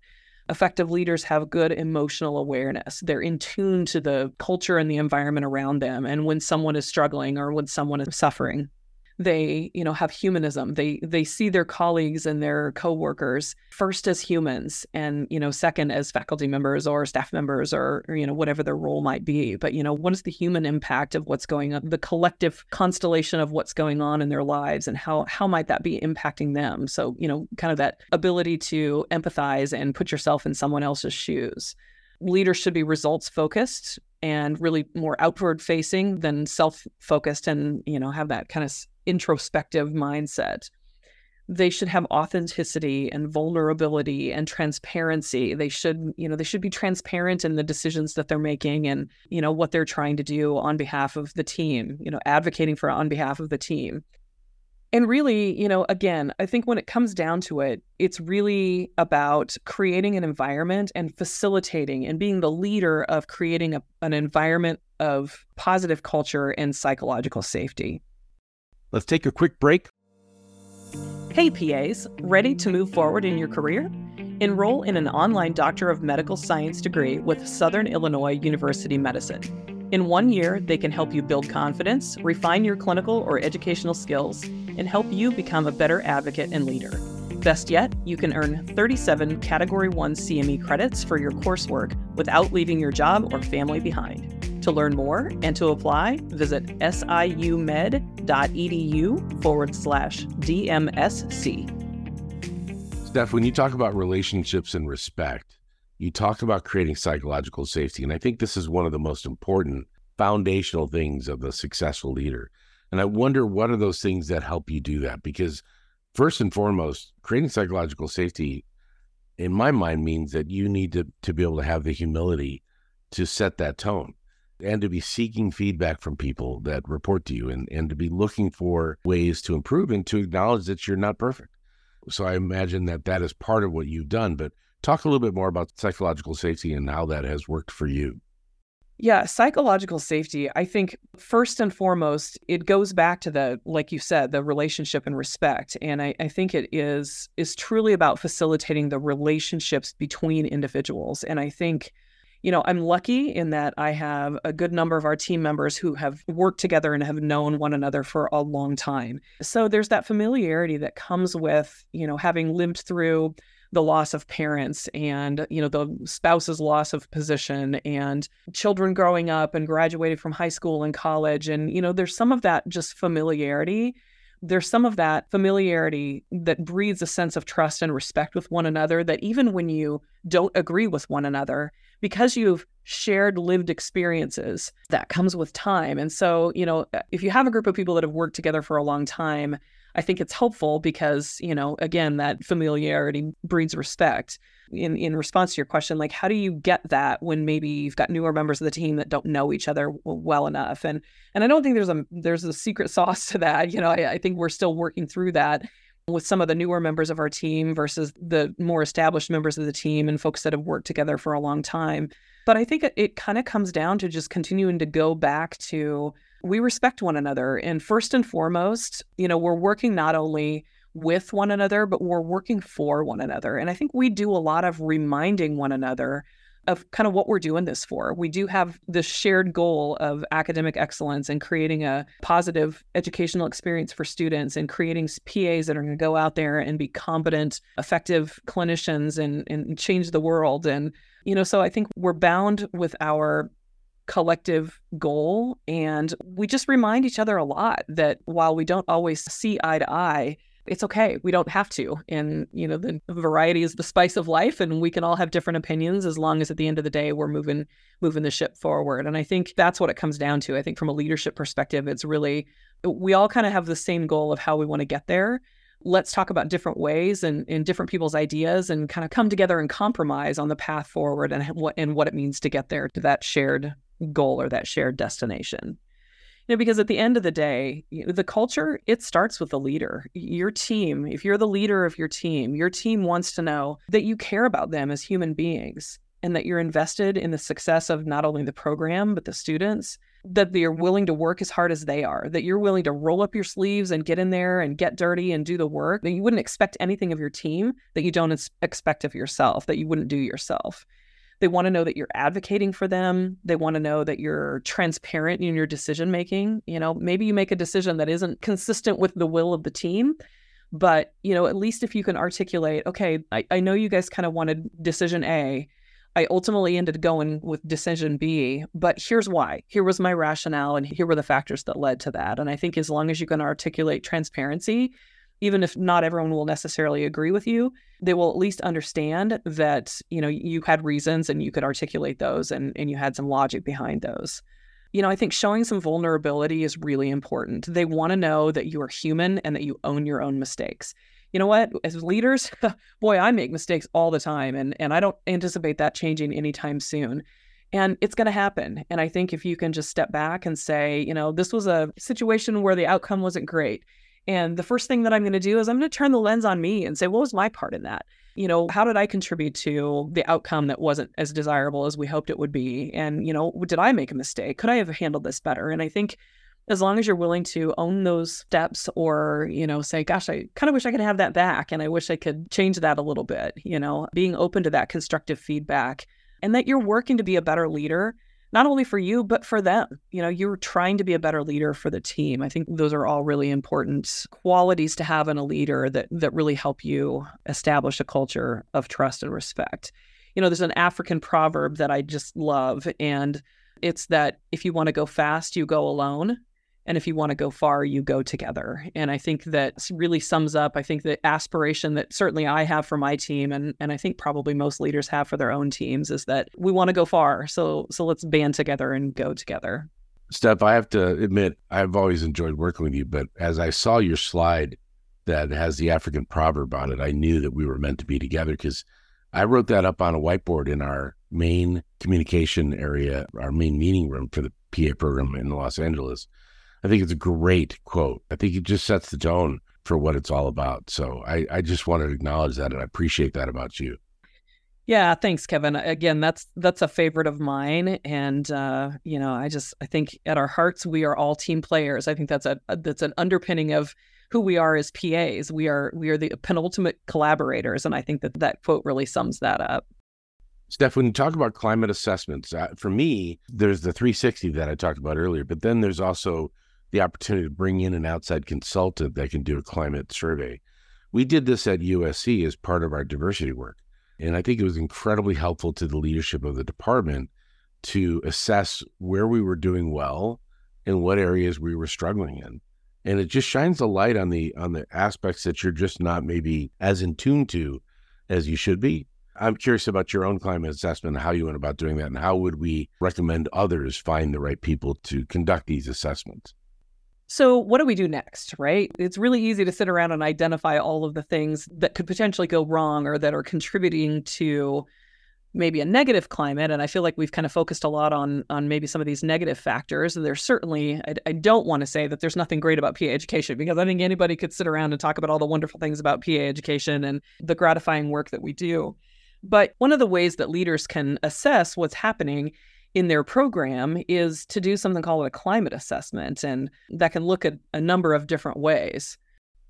Effective leaders have good emotional awareness. They're in tune to the culture and the environment around them. And when someone is struggling or when someone is suffering, they you know have humanism. They they see their colleagues and their coworkers first as humans and you know second as faculty members or staff members or, or, you know whatever their role might be. But you know what is the human impact of what's going on the collective constellation of what's going on in their lives and how how might that be impacting them? So you know kind of that ability to empathize and put yourself in someone else's shoes. Leaders should be results focused and really more outward facing than self focused and you know have that kind of introspective mindset. They should have authenticity and vulnerability and transparency. They should, you know, they should be transparent in the decisions that they're making and, you know, what they're trying to do on behalf of the team, you know, advocating for on behalf of the team. And really, you know, again, I think when it comes down to it, it's really about creating an environment and facilitating and being the leader of creating a, an environment of positive culture and psychological safety. Let's take a quick break. Hey, PAs, ready to move forward in your career? Enroll in an online Doctor of Medical Science degree with Southern Illinois University Medicine. In one year, they can help you build confidence, refine your clinical or educational skills, and help you become a better advocate and leader. Best yet, you can earn 37 Category 1 CME credits for your coursework without leaving your job or family behind. To learn more and to apply, visit siumed.edu forward slash DMSC. Steph, when you talk about relationships and respect, you talk about creating psychological safety. And I think this is one of the most important foundational things of a successful leader. And I wonder what are those things that help you do that? Because first and foremost, creating psychological safety, in my mind, means that you need to, to be able to have the humility to set that tone and to be seeking feedback from people that report to you and, and to be looking for ways to improve and to acknowledge that you're not perfect. So I imagine that that is part of what you've done. But talk a little bit more about psychological safety and how that has worked for you. Yeah, psychological safety, I think first and foremost, it goes back to the, like you said, the relationship and respect. And I, I think it is is truly about facilitating the relationships between individuals. And I think you know, I'm lucky in that I have a good number of our team members who have worked together and have known one another for a long time. So there's that familiarity that comes with, you know, having lived through the loss of parents and you know the spouse's loss of position and children growing up and graduating from high school and college and you know there's some of that just familiarity there's some of that familiarity that breeds a sense of trust and respect with one another that even when you don't agree with one another because you've shared lived experiences that comes with time and so you know uh, if you have a group of people that have worked together for a long time I think it's helpful because, you know, again, that familiarity breeds respect. In in response to your question, like how do you get that when maybe you've got newer members of the team that don't know each other well enough? And and I don't think there's a there's a secret sauce to that. You know, I, I think we're still working through that with some of the newer members of our team versus the more established members of the team and folks that have worked together for a long time. But I think it, it kind of comes down to just continuing to go back to we respect one another. And first and foremost, you know, we're working not only with one another, but we're working for one another. And I think we do a lot of reminding one another of kind of what we're doing this for. We do have this shared goal of academic excellence and creating a positive educational experience for students and creating PAs that are going to go out there and be competent, effective clinicians and, and change the world. And, you know, so I think we're bound with our collective goal. And we just remind each other a lot that while we don't always see eye to eye, it's okay. We don't have to. And, you know, the variety is the spice of life and we can all have different opinions as long as at the end of the day we're moving moving the ship forward. And I think that's what it comes down to. I think from a leadership perspective, it's really we all kind of have the same goal of how we want to get there. Let's talk about different ways and, and different people's ideas and kind of come together and compromise on the path forward and what and what it means to get there to that shared goal or that shared destination. You know, because at the end of the day, the culture, it starts with the leader. Your team, if you're the leader of your team, your team wants to know that you care about them as human beings and that you're invested in the success of not only the program, but the students, that you're willing to work as hard as they are, that you're willing to roll up your sleeves and get in there and get dirty and do the work, that you wouldn't expect anything of your team that you don't expect of yourself, that you wouldn't do yourself. They want to know that you're advocating for them. They want to know that you're transparent in your decision making. You know, maybe you make a decision that isn't consistent with the will of the team, but you know, at least if you can articulate, okay, I, I know you guys kind of wanted decision A. I ultimately ended going with decision B, but here's why. Here was my rationale, and here were the factors that led to that. And I think as long as you can articulate transparency, even if not everyone will necessarily agree with you, they will at least understand that, you know, you had reasons and you could articulate those and, and you had some logic behind those. You know, I think showing some vulnerability is really important. They want to know that you are human and that you own your own mistakes. You know what? As leaders, boy, I make mistakes all the time and, and I don't anticipate that changing anytime soon. And it's going to happen. And I think if you can just step back and say, you know, this was a situation where the outcome wasn't great and the first thing that I'm going to do is I'm going to turn the lens on me and say, what was my part in that? You know, how did I contribute to the outcome that wasn't as desirable as we hoped it would be? And, you know, did I make a mistake? Could I have handled this better? And I think as long as you're willing to own those steps or, you know, say, gosh, I kind of wish I could have that back and I wish I could change that a little bit, you know, being open to that constructive feedback and that you're working to be a better leader not only for you but for them. You know you're trying to be a better leader for the team. I think those are all really important qualities to have in a leader that that really help you establish a culture of trust and respect. You know there's an african proverb that i just love and it's that if you want to go fast you go alone and if you want to go far you go together. And i think that really sums up i think the aspiration that certainly i have for my team and, and i think probably most leaders have for their own teams is that we want to go far so so let's band together and go together. Steph i have to admit i've always enjoyed working with you but as i saw your slide that has the african proverb on it i knew that we were meant to be together because i wrote that up on a whiteboard in our main communication area our main meeting room for the pa program in los angeles I think it's a great quote. I think it just sets the tone for what it's all about. So I, I just want to acknowledge that and I appreciate that about you. Yeah, thanks, Kevin. Again, that's that's a favorite of mine, and uh, you know, I just I think at our hearts we are all team players. I think that's a, that's an underpinning of who we are as PAs. We are we are the penultimate collaborators, and I think that that quote really sums that up. Steph, when you talk about climate assessments, uh, for me, there's the 360 that I talked about earlier, but then there's also the opportunity to bring in an outside consultant that can do a climate survey. We did this at USC as part of our diversity work. And I think it was incredibly helpful to the leadership of the department to assess where we were doing well and what areas we were struggling in. And it just shines a light on the on the aspects that you're just not maybe as in tune to as you should be. I'm curious about your own climate assessment how you went about doing that and how would we recommend others find the right people to conduct these assessments? So, what do we do next, right? It's really easy to sit around and identify all of the things that could potentially go wrong or that are contributing to maybe a negative climate. And I feel like we've kind of focused a lot on on maybe some of these negative factors. And there's certainly, I, I don't want to say that there's nothing great about PA education because I think anybody could sit around and talk about all the wonderful things about PA education and the gratifying work that we do. But one of the ways that leaders can assess what's happening in their program is to do something called a climate assessment, and that can look at a number of different ways.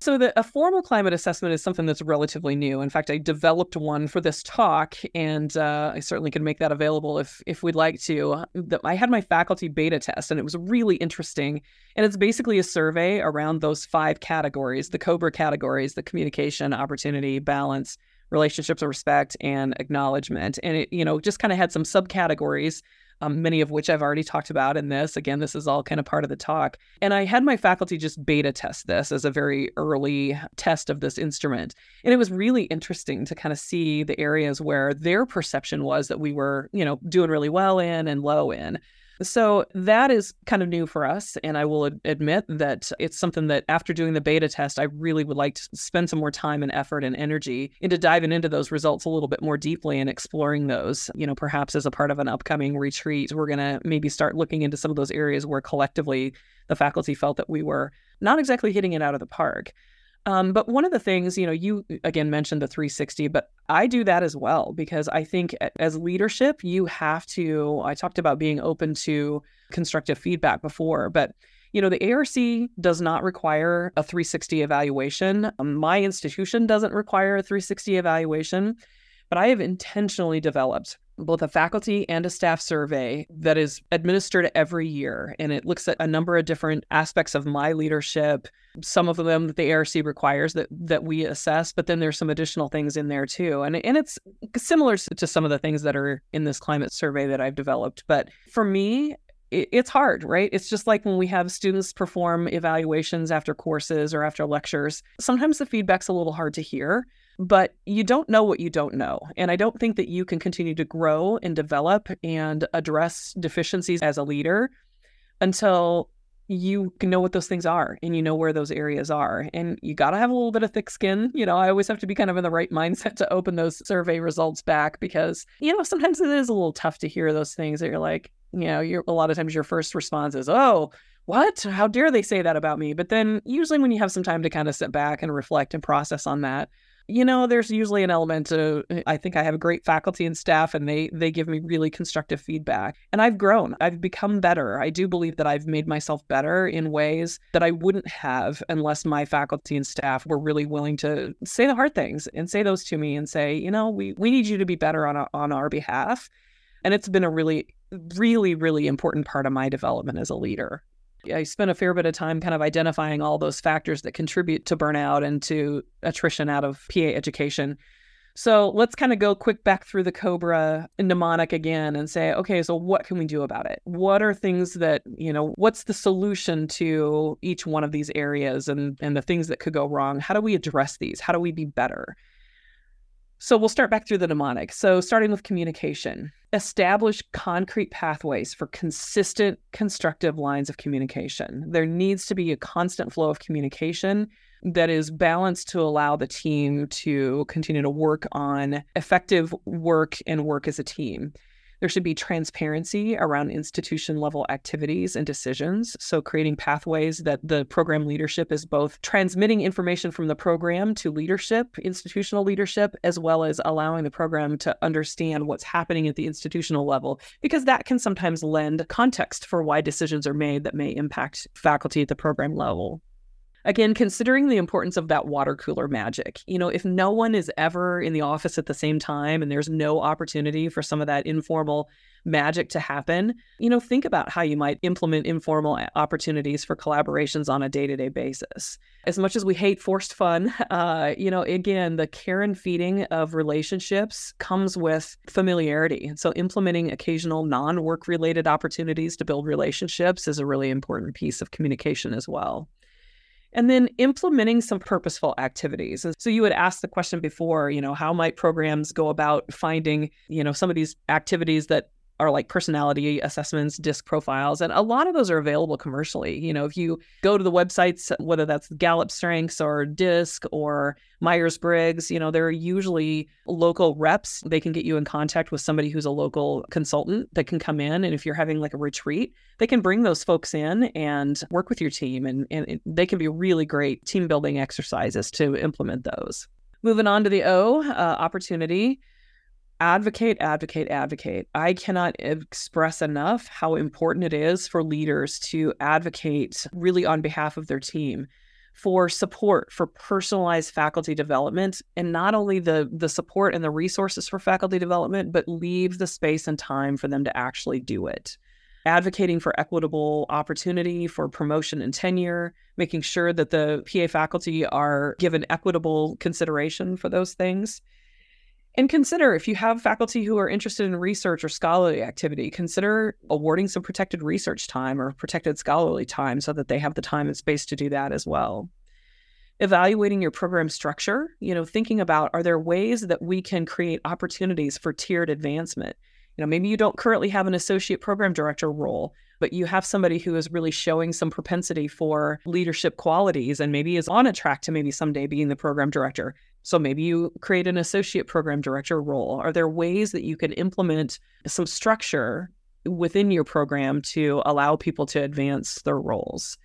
So, the, a formal climate assessment is something that's relatively new. In fact, I developed one for this talk, and uh, I certainly can make that available if if we'd like to. I had my faculty beta test, and it was really interesting. And it's basically a survey around those five categories: the COBRA categories, the communication, opportunity, balance, relationships of respect, and acknowledgement. And it, you know, just kind of had some subcategories um, many of which I've already talked about in this. Again, this is all kind of part of the talk. And I had my faculty just beta test this as a very early test of this instrument. And it was really interesting to kind of see the areas where their perception was that we were, you know, doing really well in and low in. So that is kind of new for us. And I will admit that it's something that after doing the beta test, I really would like to spend some more time and effort and energy into diving into those results a little bit more deeply and exploring those. You know, perhaps as a part of an upcoming retreat, we're going to maybe start looking into some of those areas where collectively the faculty felt that we were not exactly hitting it out of the park. Um, but one of the things, you know, you again mentioned the 360, but I do that as well because I think as leadership, you have to. I talked about being open to constructive feedback before, but you know, the ARC does not require a 360 evaluation. Um, my institution doesn't require a 360 evaluation, but I have intentionally developed both a faculty and a staff survey that is administered every year. And it looks at a number of different aspects of my leadership, some of them that the ARC requires that that we assess, but then there's some additional things in there too. And, and it's similar to some of the things that are in this climate survey that I've developed. But for me, it's hard, right? It's just like when we have students perform evaluations after courses or after lectures. Sometimes the feedback's a little hard to hear but you don't know what you don't know. And I don't think that you can continue to grow and develop and address deficiencies as a leader until you know what those things are and you know where those areas are. And you got to have a little bit of thick skin. You know, I always have to be kind of in the right mindset to open those survey results back because, you know, sometimes it is a little tough to hear those things that you're like, you know, you're a lot of times your first response is, oh, what? How dare they say that about me? But then usually when you have some time to kind of sit back and reflect and process on that, you know there's usually an element of eh, i think i have a great faculty and staff and they they give me really constructive feedback. And i've grown. I've become better. I do believe that i've made myself better in ways that i wouldn't have unless my faculty and staff were really willing to say the hard things and say those to me and say you know we we need you to be better on on our behalf. And it's been a really really really important part of my development as a leader I spent a fair bit of time kind of identifying all those factors that contribute to burnout and to attrition out of PA education. So let's kind of go quick back through the Cobra mnemonic again and say, okay, so what can we do about it? What are things that, you know, what's the solution to each one of these areas and, and the things that could go wrong? How do we address these? How do we be better? So we'll start back through the mnemonic. So starting with communication, establish concrete pathways for consistent, constructive lines of communication. There needs to be a constant flow of communication that is balanced to allow the team to continue to work on effective work and work as a team. There should be transparency around institution level activities and decisions. So, creating pathways that the program leadership is both transmitting information from the program to leadership, institutional leadership, as well as allowing the program to understand what's happening at the institutional level, because that can sometimes lend context for why decisions are made that may impact faculty at the program level. Again, considering the importance of that water cooler magic. You know, if no one is ever in the office at the same time and there's no opportunity for some of that informal magic to happen, you know, think about how you might implement informal opportunities for collaborations on a day to day basis. As much as we hate forced fun, uh, you know, again, the care and feeding of relationships comes with familiarity. So implementing occasional non work related opportunities to build relationships is a really important piece of communication as well and then implementing some purposeful activities. So you had asked the question before, you know, how might programs go about finding, you know, some of these activities that are like personality assessments, disc profiles, and a lot of those are available commercially. You know, if you go to the websites, whether that's Gallup Strengths or DISC or Myers Briggs, you know, there are usually local reps. They can get you in contact with somebody who's a local consultant that can come in. And if you're having like a retreat, they can bring those folks in and work with your team. And, and they can be really great team building exercises to implement those. Moving on to the O, uh, opportunity advocate, advocate, advocate. I cannot express enough how important it is for leaders to advocate really on behalf of their team for support for personalized faculty development and not only the the support and the resources for faculty development but leave the space and time for them to actually do it advocating for equitable opportunity for promotion and tenure making sure that the PA faculty are given equitable consideration for those things and consider if you have faculty who are interested in research or scholarly activity, consider awarding some protected research time or protected scholarly time so that they have the time and space to do that as well. Evaluating your program structure, you know, thinking about are there ways that we can create opportunities for tiered advancement? You know, maybe you don't currently have an associate program director role, but you have somebody who is really showing some propensity for leadership qualities and maybe is on a track to maybe someday being the program director. So maybe you create an associate program director role. Are there ways that you can implement some structure within your program to allow people to advance their roles?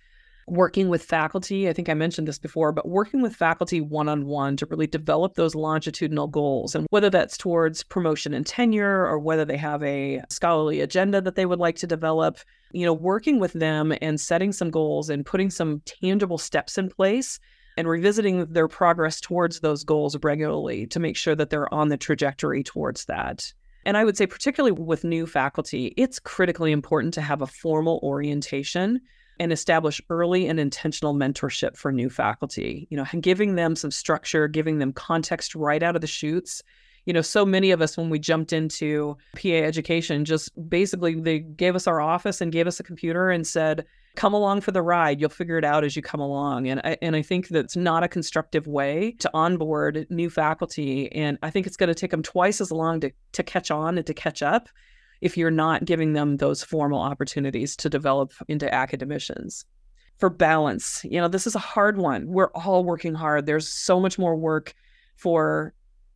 Working with faculty, I think I mentioned this before, but working with faculty one on one to really develop those longitudinal goals. And whether that's towards promotion and tenure or whether they have a scholarly agenda that they would like to develop, you know, working with them and setting some goals and putting some tangible steps in place and revisiting their progress towards those goals regularly to make sure that they're on the trajectory towards that. And I would say, particularly with new faculty, it's critically important to have a formal orientation and establish early and intentional mentorship for new faculty. You know, giving them some structure, giving them context right out of the chutes. You know, so many of us, when we jumped into PA education, just basically they gave us our office and gave us a computer and said, come along for the ride. You'll figure it out as you come along. And I, and I think that's not a constructive way to onboard new faculty. And I think it's going to take them twice as long to, to catch on and to catch up if you're not giving them those formal opportunities to develop into academicians. For balance, you know, this is a hard one. We're all working hard. There's so much more work for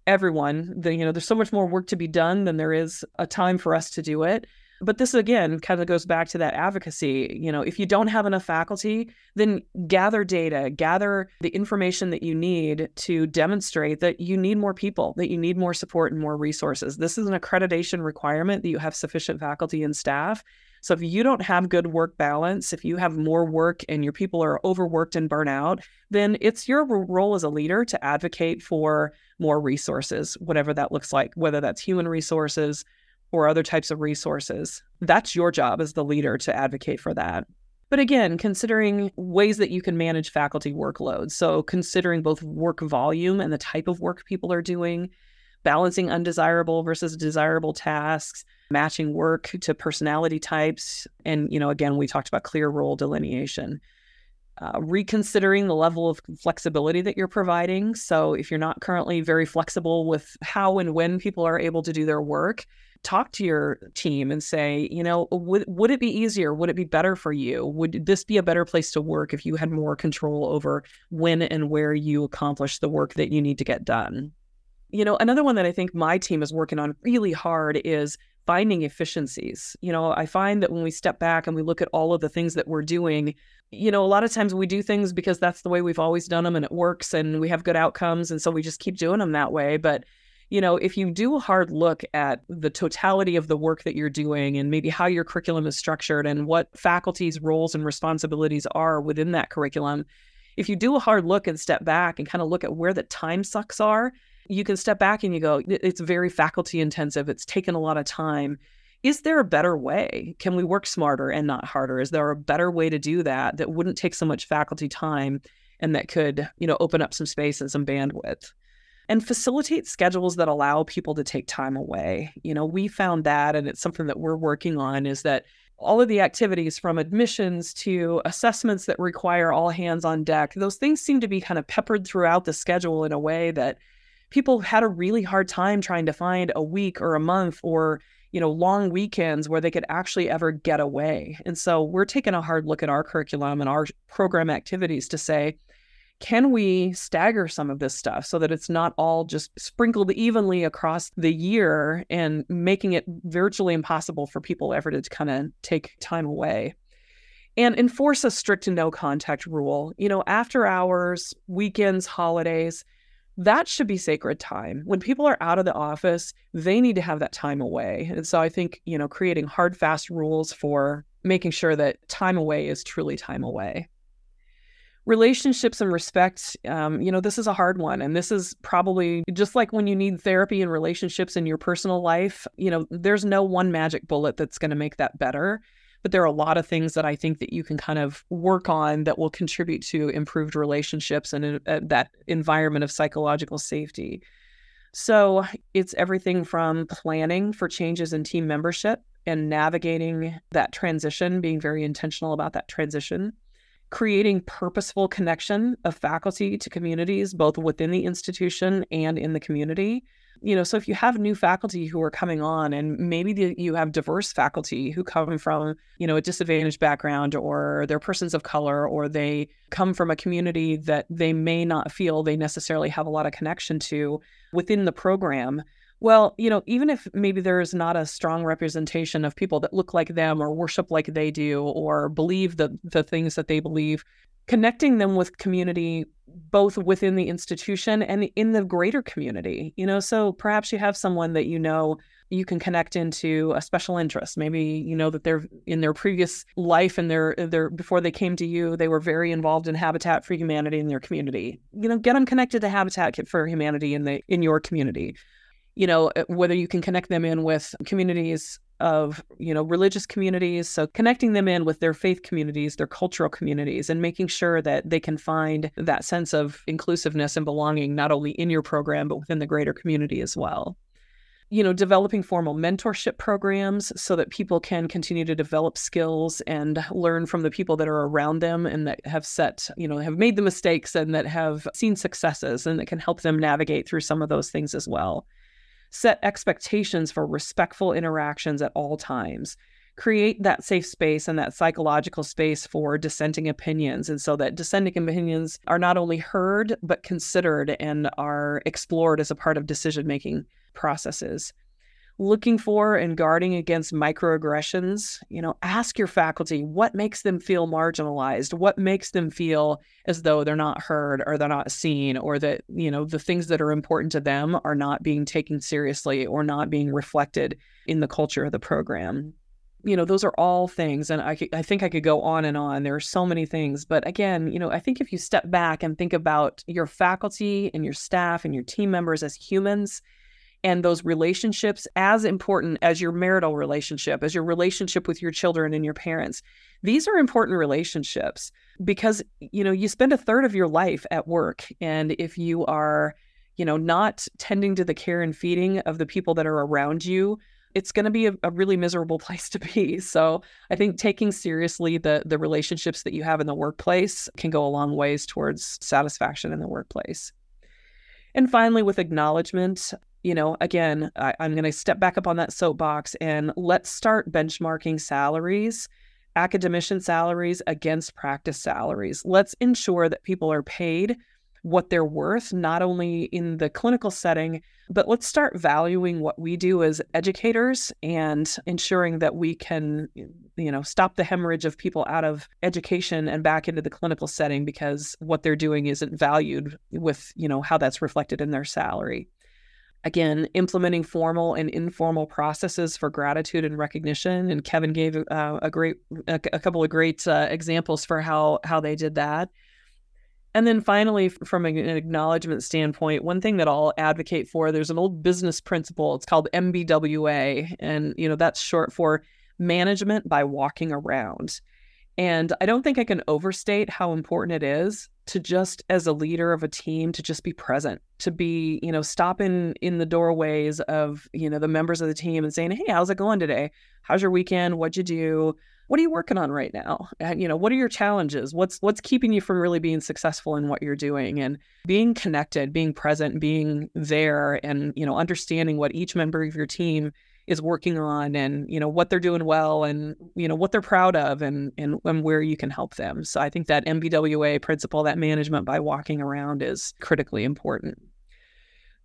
everyone. The, you know, there's so much more work to be done than there is a time for us to do it. But this again kind of goes back to that advocacy. You know, if you don't have enough faculty, then gather data, gather the information that you need to demonstrate that you need more people, that you need more support and more resources. This is an accreditation requirement that you have sufficient faculty and staff. So if you don't have good work balance, if you have more work and your people are overworked and burnout, then it's your role as a leader to advocate for more resources, whatever that looks like, whether that's human resources, or other types of resources. That's your job as the leader to advocate for that. But again, considering ways that you can manage faculty workloads. So, considering both work volume and the type of work people are doing, balancing undesirable versus desirable tasks, matching work to personality types. And, you know, again, we talked about clear role delineation. Uh, reconsidering the level of flexibility that you're providing. So, if you're not currently very flexible with how and when people are able to do their work, talk to your team and say, you know, would would it be easier? Would it be better for you? Would this be a better place to work if you had more control over when and where you accomplish the work that you need to get done? You know, another one that I think my team is working on really hard is finding efficiencies. You know, I find that when we step back and we look at all of the things that we're doing, you know, a lot of times we do things because that's the way we've always done them and it works and we have good outcomes. And so we just keep doing them that way. But you know, if you do a hard look at the totality of the work that you're doing and maybe how your curriculum is structured and what faculty's roles and responsibilities are within that curriculum, if you do a hard look and step back and kind of look at where the time sucks are, you can step back and you go, it's very faculty intensive. It's taken a lot of time. Is there a better way? Can we work smarter and not harder? Is there a better way to do that that wouldn't take so much faculty time and that could, you know, open up some space and some bandwidth? And facilitate schedules that allow people to take time away. You know, we found that, and it's something that we're working on, is that all of the activities from admissions to assessments that require all hands on deck, those things seem to be kind of peppered throughout the schedule in a way that people had a really hard time trying to find a week or a month or you know long weekends where they could actually ever get away and so we're taking a hard look at our curriculum and our program activities to say can we stagger some of this stuff so that it's not all just sprinkled evenly across the year and making it virtually impossible for people ever to kind of take time away? And enforce a strict no contact rule. You know, after hours, weekends, holidays, that should be sacred time. When people are out of the office, they need to have that time away. And so I think, you know, creating hard, fast rules for making sure that time away is truly time away relationships and respect um, you know this is a hard one and this is probably just like when you need therapy and relationships in your personal life you know there's no one magic bullet that's going to make that better but there are a lot of things that i think that you can kind of work on that will contribute to improved relationships and uh, that environment of psychological safety. So it's everything from planning for changes in team membership and navigating that transition being very intentional about that transition creating purposeful connection of faculty to communities, both within the institution and in the community. You know, so if you have new faculty who are coming on, and maybe the, you have diverse faculty who come from, you know, a disadvantaged background, or they're persons of color, or they come from a community that they may not feel they necessarily have a lot of connection to within the program, well, you know, even if maybe there's not a strong representation of people that look like them or worship like they do or believe the the things that they believe, connecting them with community both within the institution and in the greater community. You know, so perhaps you have someone that you know you can connect into a special interest. Maybe you know that they're in their previous life and their uh, their before they came to you, they were very involved in Habitat for Humanity in their community. You know, get them connected to Habitat for Humanity in the in your community you know, uh, whether you can connect them in with communities of, you know, religious communities. So connecting them in with their faith communities, their cultural communities, and making sure that they can find that sense of inclusiveness and belonging, not only in your program, but within the greater community as well you know, developing formal mentorship programs so that people can continue to develop skills and learn from the people that are around them and that have set, you know, have made the mistakes and that have seen successes and that can help them navigate through some of those things as well set expectations for respectful interactions at all times. Create that safe space and that psychological space for dissenting opinions and so that dissenting opinions are not only heard but considered and are explored as a part of decision making processes looking for and guarding against microaggressions, you know, ask your faculty what makes them feel marginalized, what makes them feel as though they're not heard or they're not seen or that, you know, the things that are important to them are not being taken seriously or not being reflected in the culture of the program. You know, those are all things. And I, I think I could go on and on. There are so many things. But again, you know, I think if you step back and think about your faculty and your staff and your team members as humans, and those relationships as important as your marital relationship, as your relationship with your children and your parents. These are important relationships because you know you spend a third of your life at work and if you are you know not tending to the care and feeding of the people that are around you it's going to be a, a, really miserable place to be so i think taking seriously the the relationships that you have in the workplace can go a long ways towards satisfaction in the workplace and finally, with acknowledgement, you know, again, I, am going to step back up on that soapbox and let's start benchmarking salaries, academician salaries against practice salaries. Let's ensure that people are paid what they're worth, not only in the clinical setting, but let's start valuing what we do as educators and ensuring that we can, you know, stop the hemorrhage of people out of education and back into the clinical setting because what they're doing isn't valued with, you know, how that's reflected in their salary again implementing formal and informal processes for gratitude and recognition and kevin gave uh, a great a, a, couple of great uh, examples for how how they did that And then finally, from an acknowledgement standpoint, one thing that I'll advocate for, there's an old business principle. It's called MBWA. And, you know, that's short for management by walking around. And I don't think I can overstate how important it is to just as a leader of a team to just be present, to be, you know, stopping in the doorways of, you know, the members of the team and saying, "Hey, how's it going today? How's your weekend? What'd you do? What are you working on right now? And, you know, what are your challenges? What's what's keeping you from really being successful in what you're doing?" And being connected, being present, being there and, you know, understanding what each member of your team is working on and you know what they're doing well and you know what they're proud of and and, and where you can help them so i think that mbwa principle that management by walking around is critically important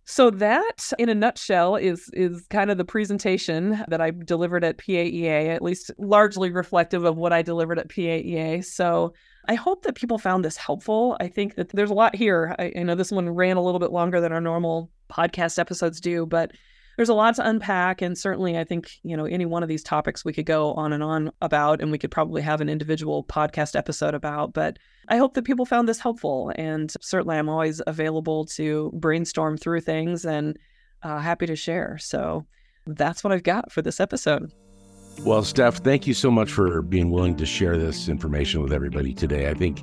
so that in a nutshell is is kind of the presentation that I delivered at PAEA, at least largely reflective of what I delivered at PAEA. So I hope that people found this helpful. I think that there's a lot here. I, I know this one ran a little bit longer than our normal podcast episodes do, but there's a lot to unpack. And certainly, I think, you know, any one of these topics we could go on and on about, and we could probably have an individual podcast episode about. But I hope that people found this helpful. And certainly, I'm always available to brainstorm through things and uh, happy to share. So that's what I've got for this episode. Well, Steph, thank you so much for being willing to share this information with everybody today. I think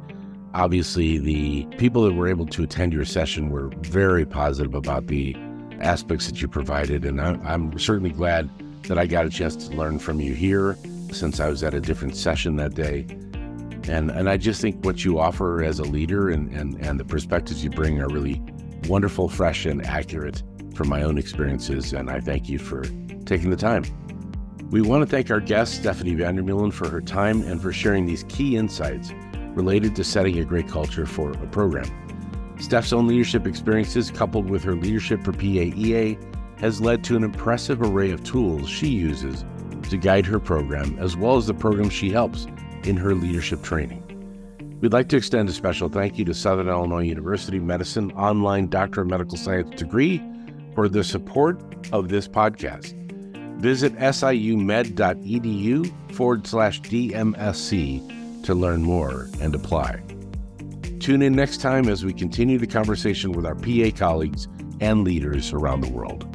obviously the people that were able to attend your session were very positive about the aspects that you provided. And I'm, I'm certainly glad that I got a chance to learn from you here since I was at a different session that day. And, and I just think what you offer as a leader and, and, and the perspectives you bring are really wonderful, fresh, and accurate from my own experiences. And I thank you for taking the time. We want to thank our guest, Stephanie VanderMeulen, for her time and for sharing these key insights related to setting a great culture for a program. Steph's own leadership experiences, coupled with her leadership for PAEA, has led to an impressive array of tools she uses to guide her program, as well as the programs she helps in her leadership training. We'd like to extend a special thank you to Southern Illinois University Medicine online Doctor of Medical Science degree for the support of this podcast. Visit siumed.edu forward slash DMSC to learn more and apply. Tune in next time as we continue the conversation with our PA colleagues and leaders around the world.